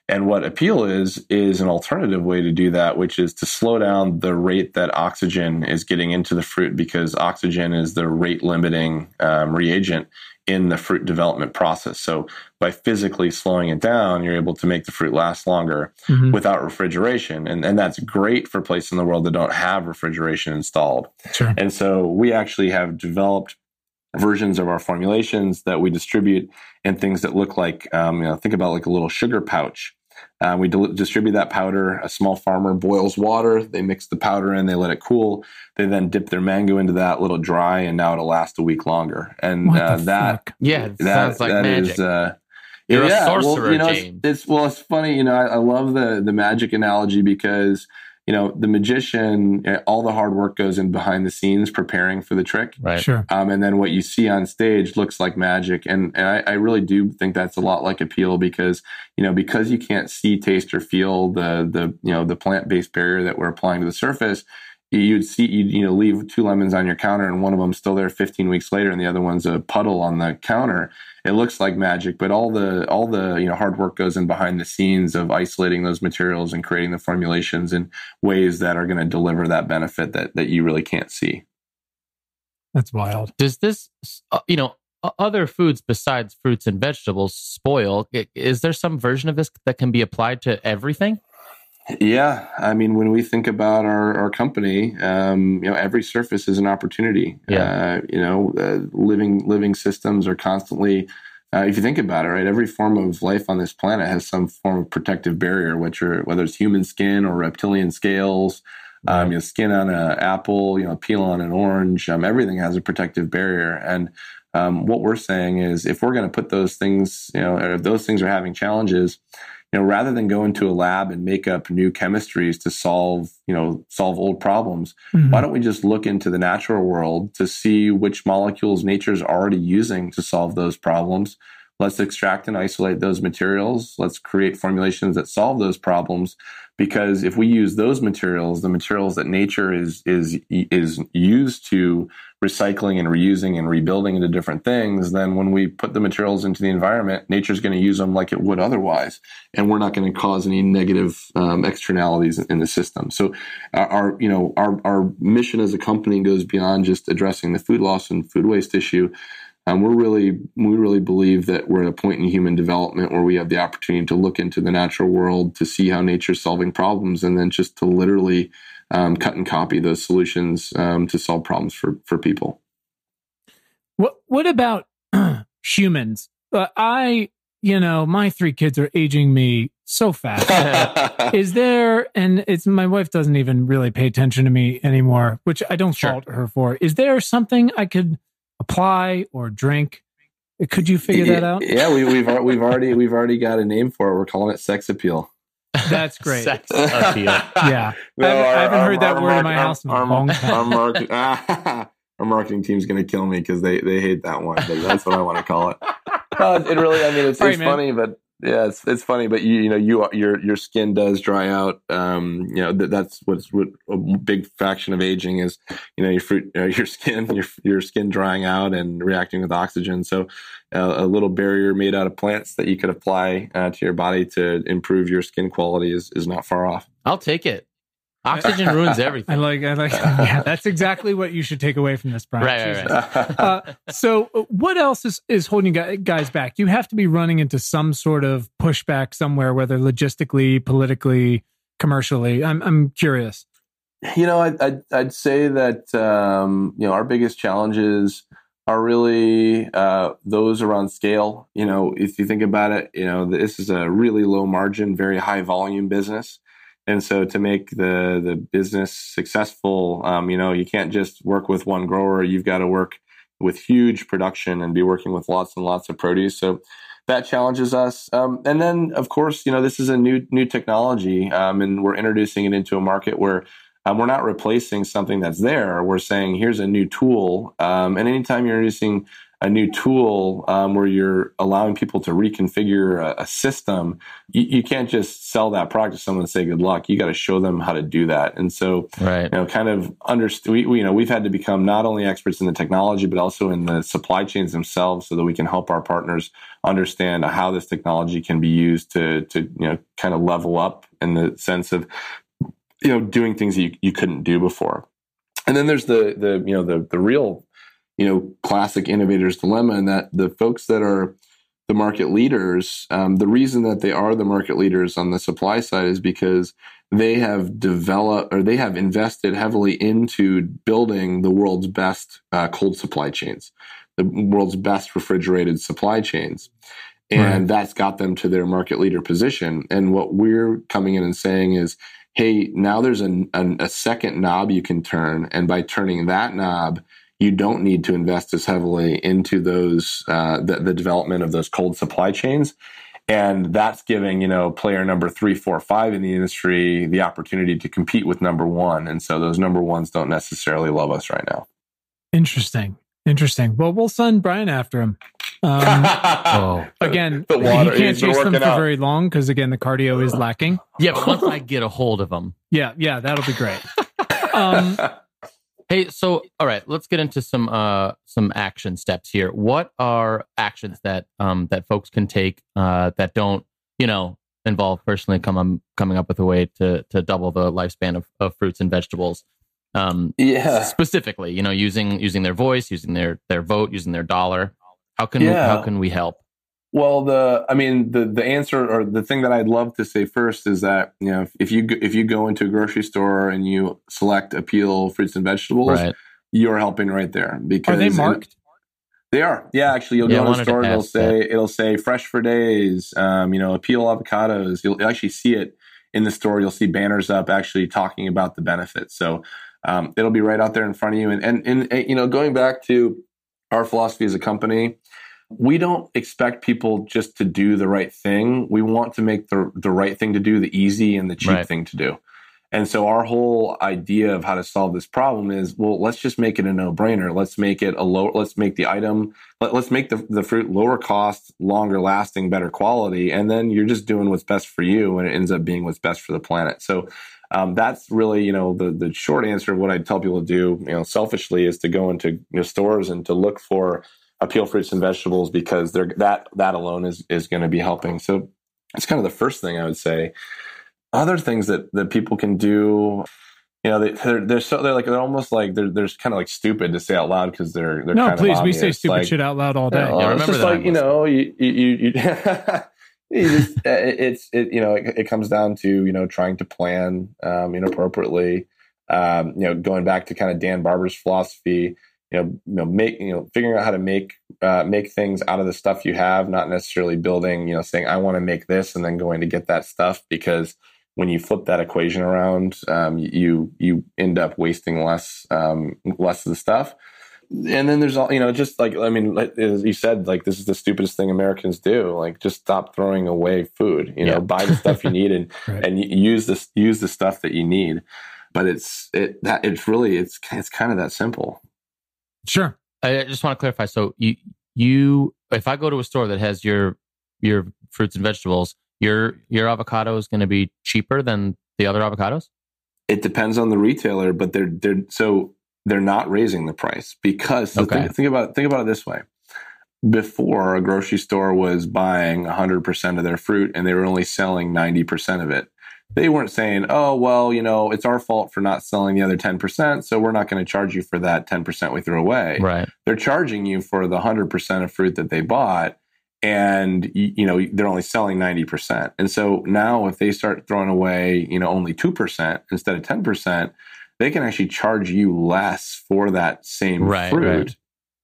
And what Apeel is, is an alternative way to do that, which is to slow down the rate that oxygen is getting into the fruit because oxygen is the rate limiting um, reagent in the fruit development process. So by physically slowing it down, you're able to make the fruit last longer mm-hmm. without refrigeration. And, and that's great for places in the world that don't have refrigeration installed. Sure. And so we actually have developed versions of our formulations that we distribute and things that look like, um, you know, think about like a little sugar pouch. Uh, we distribute that powder. A small farmer boils water. They mix the powder in. They let it cool. They then dip their mango into that, little dry, and now it'll last a week longer. And uh, that, fuck? yeah, that, sounds like that magic. Is, uh, You're yeah, a sorcerer, well, you know, James. It's, it's, well, it's funny. You know, I, I love the the magic analogy because you know, the magician, eh, all the hard work goes in behind the scenes preparing for the trick. Right. Sure. Um, and then what you see on stage looks like magic. And, and I, I, really do think that's a lot like Apeel because, you know, because you can't see, taste, or feel the, the, you know, the plant based barrier that we're applying to the surface, you'd see you you know leave two lemons on your counter and one of them's still there 15 weeks later and the other one's a puddle on the counter. It looks like magic but all the all the you know hard work goes in behind the scenes of isolating those materials and creating the formulations in ways that are going to deliver that benefit that that you really can't see. That's wild. Does this uh, you know other foods besides fruits and vegetables spoil? Is there some version of this that can be applied to everything yeah, I mean, when we think about our, our company, um, you know, every surface is an opportunity. Yeah. Uh, you know, uh, living living systems are constantly. Uh, if you think about it, right, every form of life on this planet has some form of protective barrier, which are whether it's human skin or reptilian scales, right. um, you know, skin on an apple, you know, peel on an orange. Um, everything has a protective barrier, and um, what we're saying is, if we're going to put those things, you know, if those things are having challenges, you know, rather than go into a lab and make up new chemistries to solve, you know, solve old problems, mm-hmm. why don't we just look into the natural world to see which molecules nature's already using to solve those problems? Let's extract and isolate those materials. Let's create formulations that solve those problems. Because if we use those materials, the materials that nature is is is used to recycling and reusing and rebuilding into different things, then when we put the materials into the environment, nature's going to use them like it would otherwise, and we're not going to cause any negative um, externalities in the system. So, our, our you know our our mission as a company goes beyond just addressing the food loss and food waste issue. Um, we're really we really believe that we're at a point in human development where we have the opportunity to look into the natural world to see how nature's solving problems, and then just to literally um, cut and copy those solutions um, to solve problems for for people. What What about humans? Uh, I you know my three kids are aging me so fast. Is there and it's my wife doesn't even really pay attention to me anymore, which I don't sure. fault her for. Is there something I could apply or drink. Could you figure that out? Yeah, we, have we've, we've already we've already got a name for it. We're calling it sex appeal. That's great. sex appeal. yeah, no, I, haven't, our, I haven't heard that word in my our, house in a long time. Our, market, our marketing team's going to kill me because they they hate that one. But that's what I want to call it. Uh, it really, I mean, it's, it's funny, but yeah, it's it's funny, but you you know you your your skin does dry out. Um, you know that, that's what's what a big fraction of aging is. You know your fruit, uh, your skin, your your skin drying out and reacting with oxygen. So uh, a little barrier made out of plants that you could apply uh, to your body to improve your skin quality is is not far off. I'll take it. Oxygen ruins everything. I like, I like, yeah, that's exactly what you should take away from this, Brian. Right, right, right. Uh, so, uh, what else is, is holding guys back? You have to be running into some sort of pushback somewhere, whether logistically, politically, commercially. I'm, I'm curious. You know, I, I'd, I'd say that, um, you know, our biggest challenges are really uh, those around scale. You know, if you think about it, you know, this is a really low margin, very high volume business. And so to make the the business successful, um, you know, you can't just work with one grower. You've got to work with huge production and be working with lots and lots of produce. So that challenges us. Um, and then, of course, you know, this is a new new technology, um, and we're introducing it into a market where um, we're not replacing something that's there. We're saying here's a new tool. Um, and anytime you're introducing a new tool um, where you're allowing people to reconfigure a, a system, you, you, can't just sell that product to someone and say good luck. You got to show them how to do that. And so, right. you know, kind of understand. We, we, you know, we've had to become not only experts in the technology but also in the supply chains themselves, so that we can help our partners understand how this technology can be used to to you know kind of level up in the sense of you know doing things that you, you couldn't do before. And then there's the the you know the the real you know classic innovator's dilemma and that the folks that are the market leaders um, the reason that they are the market leaders on the supply side is because they have developed or they have invested heavily into building the world's best uh, cold supply chains the world's best refrigerated supply chains. And right. that's got them to their market leader position. And what we're coming in and saying is hey now there's a, a, a second knob you can turn. And by turning that knob you don't need to invest as heavily into those uh, the, the development of those cold supply chains and that's giving you know player number three, four, five in the industry the opportunity to compete with number one, and so those number ones don't necessarily love us right now. Interesting, interesting. Well, we'll send Brian after him. Um, Oh. again, The water, he can't chase them for out. very long because again, the cardio is lacking. Yeah, but once I get a hold of them. Yeah, yeah, that'll be great. Um, Hey, so all right, let's get into some uh some action steps here. What are actions that um that folks can take uh that don't, you know, involve personally come um, coming up with a way to to double the lifespan of, of fruits and vegetables? Um yeah. specifically, you know, using using their voice, using their their vote, using their dollar. How can Yeah. how can we help? Well, the I mean the the answer or the thing that I'd love to say first is that you know if, if you go- if you go into a grocery store and you select Apeel fruits and vegetables, Right. you're helping right there because are they marked? They are. Yeah, actually, you'll Yeah, I go in wanted the store and it'll ask say it'll say fresh for days. Um, you know, Apeel avocados. You'll actually see it in the store. You'll see banners up actually talking about the benefits. So um, it'll be right out there in front of you. And, and and and, you know, going back to our philosophy as a company, we don't expect people just to do the right thing. We want to make the the right thing to do the easy and the cheap Right. thing to do. And so our whole idea of how to solve this problem is, well, let's just make it a no-brainer. Let's make it a low. Let's make the item. Let, let's make the the fruit lower cost, longer lasting, better quality, and then you're just doing what's best for you, and it ends up being what's best for the planet. So. Um, that's really, you know, the the short answer of what I tell people to do, you know, selfishly is to go into you know, stores and to look for Apeel fruits and vegetables because they're that that alone is is going to be helping. So it's kind of the first thing I would say. Other things that that people can do, you know, they, they're they're so they're like they're almost like they're they're kind of like stupid to say out loud because they're they're No, kind please. of We say stupid Like, shit out loud all day. well, Yeah, it's remember just that like you know, you you you, you, you just, uh, it, it's it you know it, it comes down to you know trying to plan um, inappropriately. Um, you know, going back to kind of Dan Barber's philosophy, you know, you know, make you know, figuring out how to make uh, make things out of the stuff you have, not necessarily building. You know, saying I want to make this and then going to get that stuff because when you flip that equation around, um, you you end up wasting less um, less of the stuff and then there's all you know just like i mean like, as you said like this is the stupidest thing americans do like just stop throwing away food you know Yeah. buy the stuff you need and Right. and use this use the stuff that you need but it's it that it's really it's it's kind of that simple Sure. I just want to clarify. So you you if I go to a store that has your your fruits and vegetables, your your avocado is going to be cheaper than the other avocados. it depends on the retailer but they're they're so they're not raising the price because so Okay. think, think about think about it this way before a grocery store was buying 100% of their fruit and they were only selling 90% of it they weren't saying oh well you know it's our fault for not selling the other 10% so we're not going to charge you for that 10% we threw away Right. they're charging you for the 100% of fruit that they bought and you know they're only selling 90% and so now if they start throwing away you know only 2% instead of 10% they can actually charge you less for that same Right, fruit right.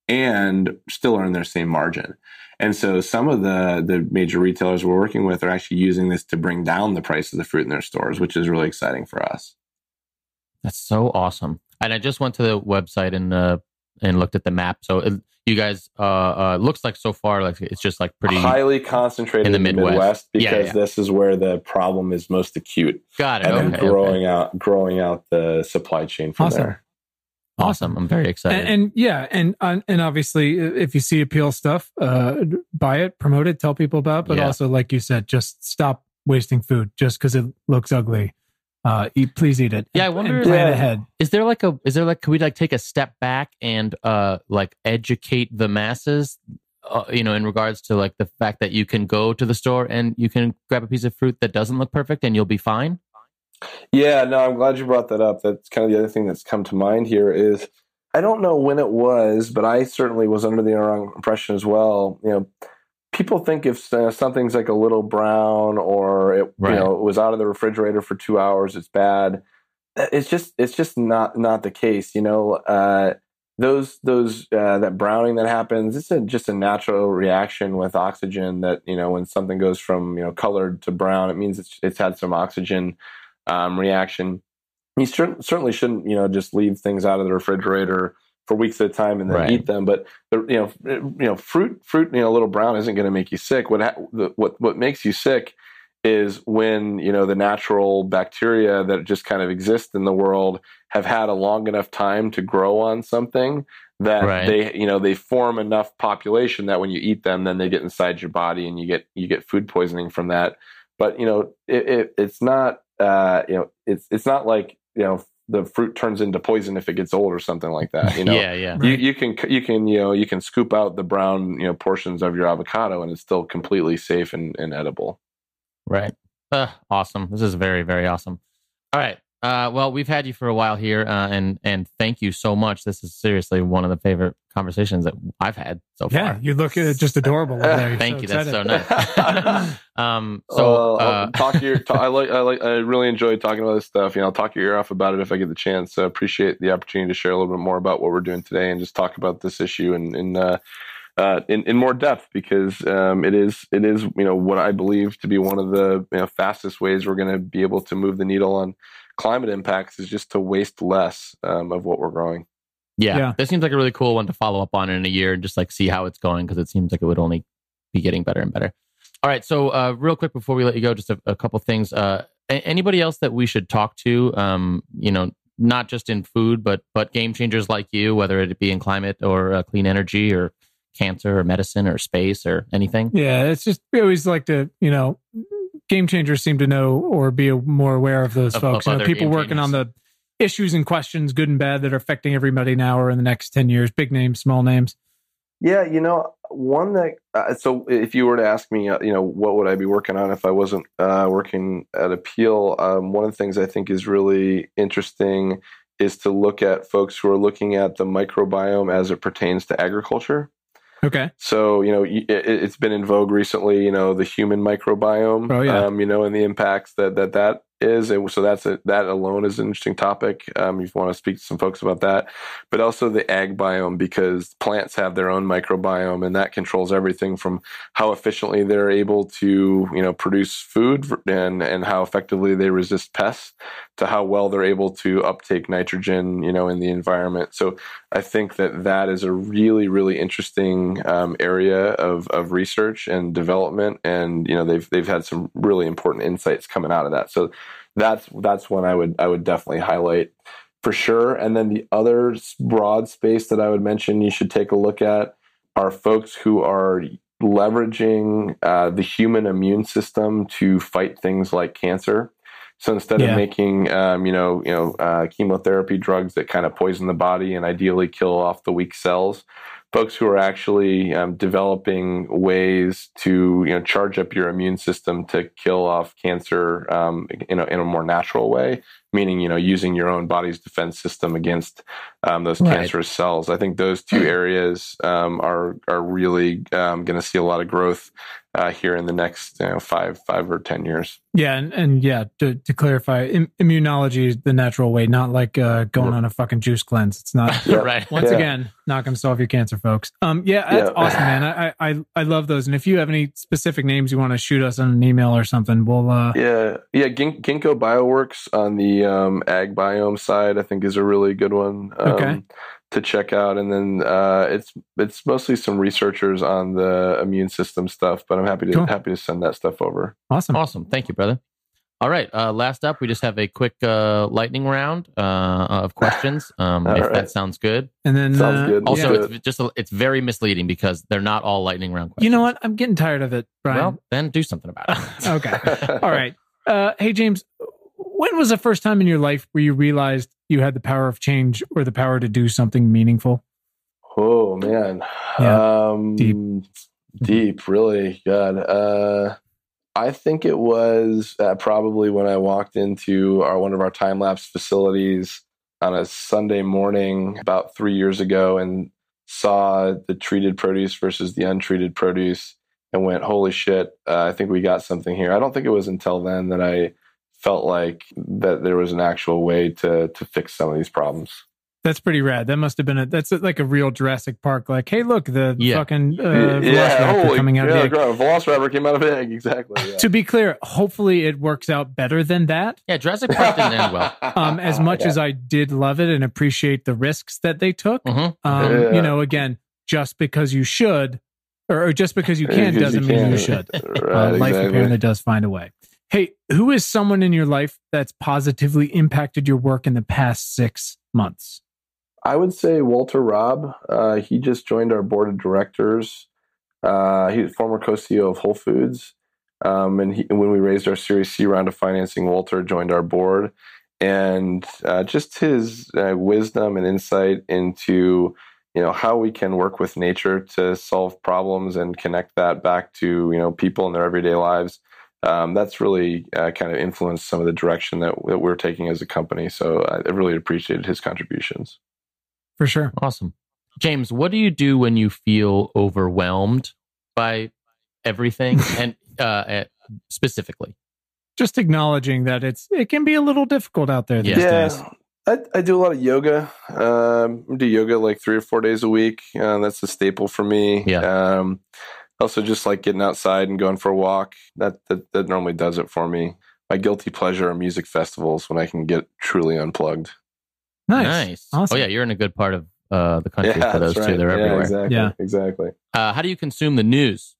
and still earn their same margin and so some of the the major retailers we're working with are actually using this to bring down the price of the fruit in their stores which is really exciting for us That's so awesome. And I just went to the website and uh and looked at the map. So it, you guys uh uh looks like so far like it's just like pretty highly concentrated in in the the, Midwest. Midwest, because yeah. this is where the problem is most acute got it. and then Okay, okay. growing out growing out the supply chain from Awesome. there. Awesome. I'm very excited. And, and yeah, and uh, and obviously, if you see Apeel stuff, uh, buy it, promote it, tell people about. it, But Yeah. also, like you said, just stop wasting food just because it looks ugly. Uh, eat, please eat it. Yeah, I wonder- and plan Yeah. ahead. is there like a is there like Can we like take a step back and uh like educate the masses uh, you know in regards to like the fact that you can go to the store and you can grab a piece of fruit that doesn't look perfect and you'll be fine Yeah, no, I'm glad you brought that up. That's kind of the other thing that's come to mind here is I don't know when it was, but I certainly was under the wrong impression as well. You know, people think if uh, something's like a little brown or it Right. you know it was out of the refrigerator for two hours, it's bad. It's just it's just not not the case. You know, uh, those those uh, that browning that happens, it's a, just a natural reaction with oxygen. That you know when something goes from you know colored to brown, it means it's it's had some oxygen um, reaction. You cer- certainly shouldn't, you know, just leave things out of the refrigerator for weeks at a time and then Right. eat them. But the you know f- you know fruit fruit you know a little brown isn't going to make you sick. What ha- the, what what makes you sick is when you know the natural bacteria that just kind of exist in the world have had a long enough time to grow on something that Right. they you know they form enough population that when you eat them then they get inside your body and you get you get food poisoning from that but you know it, it, it's not uh you know it's it's not like you know the fruit turns into poison if it gets old or something like that you know yeah, yeah. you, you can you can you know you can scoop out the brown you know portions of your avocado and it's still completely safe and, and edible Right. Uh, awesome. This is very, very awesome. All right. Uh, well, we've had you for a while here, uh, and and thank you so much. This is seriously one of the favorite conversations that I've had so Yeah, far. Yeah, you look uh, just adorable over there. Thank so you. That's so nice. um. So. Uh, I'll Uh, talk your. ta- I like. I like. I really enjoy talking about this stuff. You know, I'll talk your ear off about it if I get the chance. So I appreciate the opportunity to share a little bit more about what we're doing today and just talk about this issue and in uh, uh, in, in more depth because um, it is it is you know what I believe to be one of the you know, fastest ways we're going to be able to move the needle on climate impacts is just to waste less um, of what we're growing. yeah, Yeah. This seems like a really cool one to follow up on in a year and just like see how it's going because it seems like it would only be getting better and better. All right. So, uh, real quick before we let you go, just a, a couple things. Uh, a- anybody else that we should talk to? Um, you know, not just in food, but but game changers like you, whether it be in climate or uh, clean energy or cancer or medicine or space or anything. Yeah, it's just we always like to, you know, game changers seem to know or be more aware of those Of- folks. of you know, people game working on the issues and questions, good and bad, that are affecting everybody now or in the next ten years. Big names, small names. Yeah, you know, one that uh, so if you were to ask me, uh, you know, what would I be working on if I wasn't uh, working at Apeel? Um, one of the things I think is really interesting is to look at folks who are looking at the microbiome as it pertains to agriculture. Okay. So you know, it, it's been in vogue recently. You know, the human microbiome. Oh, yeah. Um, you know, and the impacts that that that is. And so that's a, that alone is an interesting topic. Um, you want to speak to some folks about that, but also the ag biome because plants have their own microbiome, and that controls everything from how efficiently they're able to you know produce food and and how effectively they resist pests to how well they're able to uptake nitrogen you know in the environment. So I think that that is a really, really interesting um, area of, of research and development, and you know they've they've had some really important insights coming out of that. So that's that's one I would I would definitely highlight for sure. And then the other broad space that I would mention you should take a look at are folks who are leveraging uh, the human immune system to fight things like cancer. So instead Yeah. of making, um, you know, you know, uh, chemotherapy drugs that kind of poison the body and ideally kill off the weak cells, folks who are actually um, developing ways to, you know, charge up your immune system to kill off cancer um, in, a, in a more natural way, meaning, you know, using your own body's defense system against um, those Right. cancerous cells. I think those two areas um, are are really um, going to see a lot of growth uh, here in the next you know, five five or ten years. Yeah, and, and yeah, to, to clarify, Im- immunology is the natural way, not like uh, going on a fucking juice cleanse. It's not. Yeah. right. Once Yeah. again, not going to solve your cancer, folks. Um, yeah, that's Yeah. awesome, man. I, I I- I love those. And if you have any specific names you want to shoot us on an email or something, we'll. Uh, Yeah, yeah. Gin- Ginkgo Bioworks on the um, ag biome side, I think, is a really good one um, Okay. to check out. And then uh, it's it's mostly some researchers on the immune system stuff, but I'm happy to Cool. happy to send that stuff over. Awesome. Awesome. Thank you, brother. All right. Uh, last up, we just have a quick uh, lightning round uh, of questions. Um, if right. that sounds good. And then Sounds uh, good. Also, Yeah. it's just a, it's very misleading because they're not all lightning round questions. You know what? I'm getting tired of it, Brian. Well, then do something about it. okay. All right. Uh, hey, James, when was the first time in your life where you realized you had the power of change or the power to do something meaningful? Oh man, Yeah. um, Deep. deep, really good. Uh, I think it was uh, probably when I walked into our one of our time lapse facilities on a Sunday morning about three years ago and saw the treated produce versus the untreated produce and went, "Holy shit! Uh, I think we got something here." I don't think it was until then that I felt like that there was an actual way to to fix some of these problems. That's pretty rad. That must have been a that's like a real Jurassic Park. Like, hey, look, the Yeah. fucking uh, yeah, Velociraptor holy, coming out yeah, of the egg. God, Velociraptor came out of the egg. Exactly. Yeah. To be clear, hopefully it works out better than that. Yeah, Jurassic Park didn't end well. Um, as much Yeah. as I did love it and appreciate the risks that they took, hmm um, Yeah. you know, again, just because you should, or, or just because you can, Because doesn't mean can. you should. Right, uh, life exactly. apparently does find a way. Hey, who is someone in your life that's positively impacted your work in the past six months? I would say Walter Robb. Uh, he just joined our board of directors. Uh, he's former co-CEO of Whole Foods. Um, and he, when we raised our Series C round of financing, Walter joined our board. And uh, just his uh, wisdom and insight into you know how we can work with nature to solve problems and connect that back to you know people in their everyday lives. Um, that's really uh, kind of influenced some of the direction that, that we're taking as a company. So I I really appreciated his contributions. For sure. Awesome. James, what do you do when you feel overwhelmed by everything and uh, uh, specifically? Just acknowledging that it's it can be a little difficult out there these Yeah. days. I, I do a lot of yoga. Um, I do yoga like three or four days a week. Uh, that's a staple for me. Yeah. Um, also, just like getting outside and going for a walk. That, that that normally does it for me. My guilty pleasure are music festivals when I can get truly unplugged. Nice. Awesome. Oh yeah, you're in a good part of uh, the country yeah, for those that's two. They're yeah, everywhere. Exactly. Yeah. Exactly. Uh, how do you consume the news?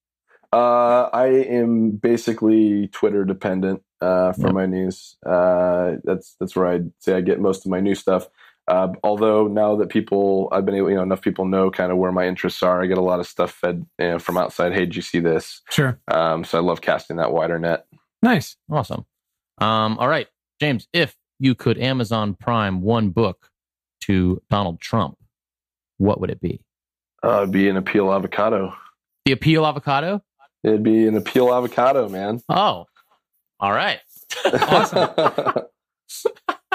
Uh, I am basically Twitter dependent uh, for Yep. my news. Uh, that's that's where I'd say I get most of my new stuff. Uh, although now that people, I've been able, you know, enough people know kind of where my interests are. I get a lot of stuff fed you know, from outside. Hey, did you see this? Sure. Um, so I love casting that wider net. Nice. Awesome. Um, all right, James, if you could Amazon Prime one book to Donald Trump, what would it be? Uh, it'd be an Apeel avocado. The Apeel Avocado? It'd be an Apeel avocado, man. Oh, all right. Awesome.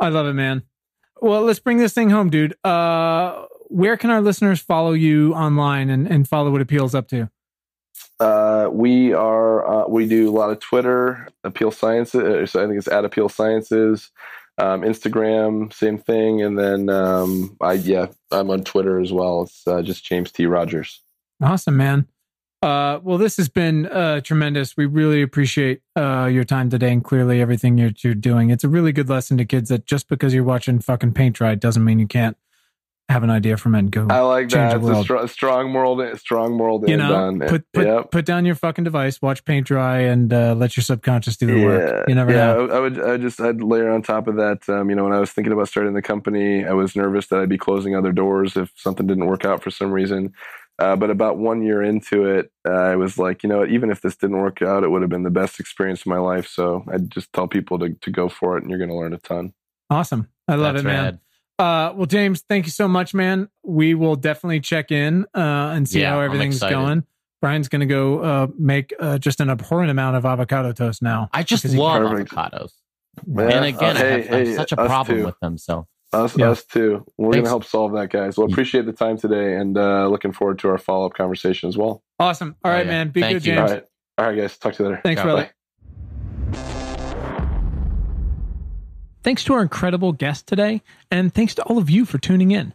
I love it, man. Well, let's bring this thing home, dude. Uh, where can our listeners follow you online and, and follow what Apeel's up to? Uh, we are uh, we do a lot of Twitter, Apeel Sciences. uh, So I think it's at Apeel Sciences. Um, Instagram, same thing, and then um, I yeah, I'm on Twitter as well. It's uh, just James T. Rogers. Awesome, man. Uh, well, this has been uh, tremendous. We really appreciate uh, your time today and clearly everything you're, you're doing. It's a really good lesson to kids that just because you're watching fucking paint dry doesn't mean you can't have an idea from it and go. I like that. It's a str- strong moral, strong moral you know, put put, Yep. put down your fucking device, watch paint dry, and uh, let your subconscious do the work. You never yeah, know. I, I would. I just. I'd layer on top of that. Um, you know, when I was thinking about starting the company, I was nervous that I'd be closing other doors if something didn't work out for some reason. Uh, but about one year into it, uh, I was like, you know, even if this didn't work out, it would have been the best experience of my life. So I'd just tell people to to go for it, and you're going to learn a ton. Awesome. I love That's it, man. rad. Uh, well, James, thank you so much, man. We will definitely check in uh, and see Yeah, how everything's going. Brian's going to go uh, make uh, just an abhorrent amount of avocado toast now. I just love avocados. Yeah, and again, uh, I, hey, have, I have such a problem too. with them. So Us, Yeah. us too. We're going to help solve that, guys. Well, appreciate the time today, and uh, looking forward to our follow up conversation as well. Awesome. All right, Oh, yeah. man. Be Thank good, you. James. All right, all right, guys. Talk to you later. Thanks, Yeah, brother. bye. Thanks to our incredible guest today, and thanks to all of you for tuning in.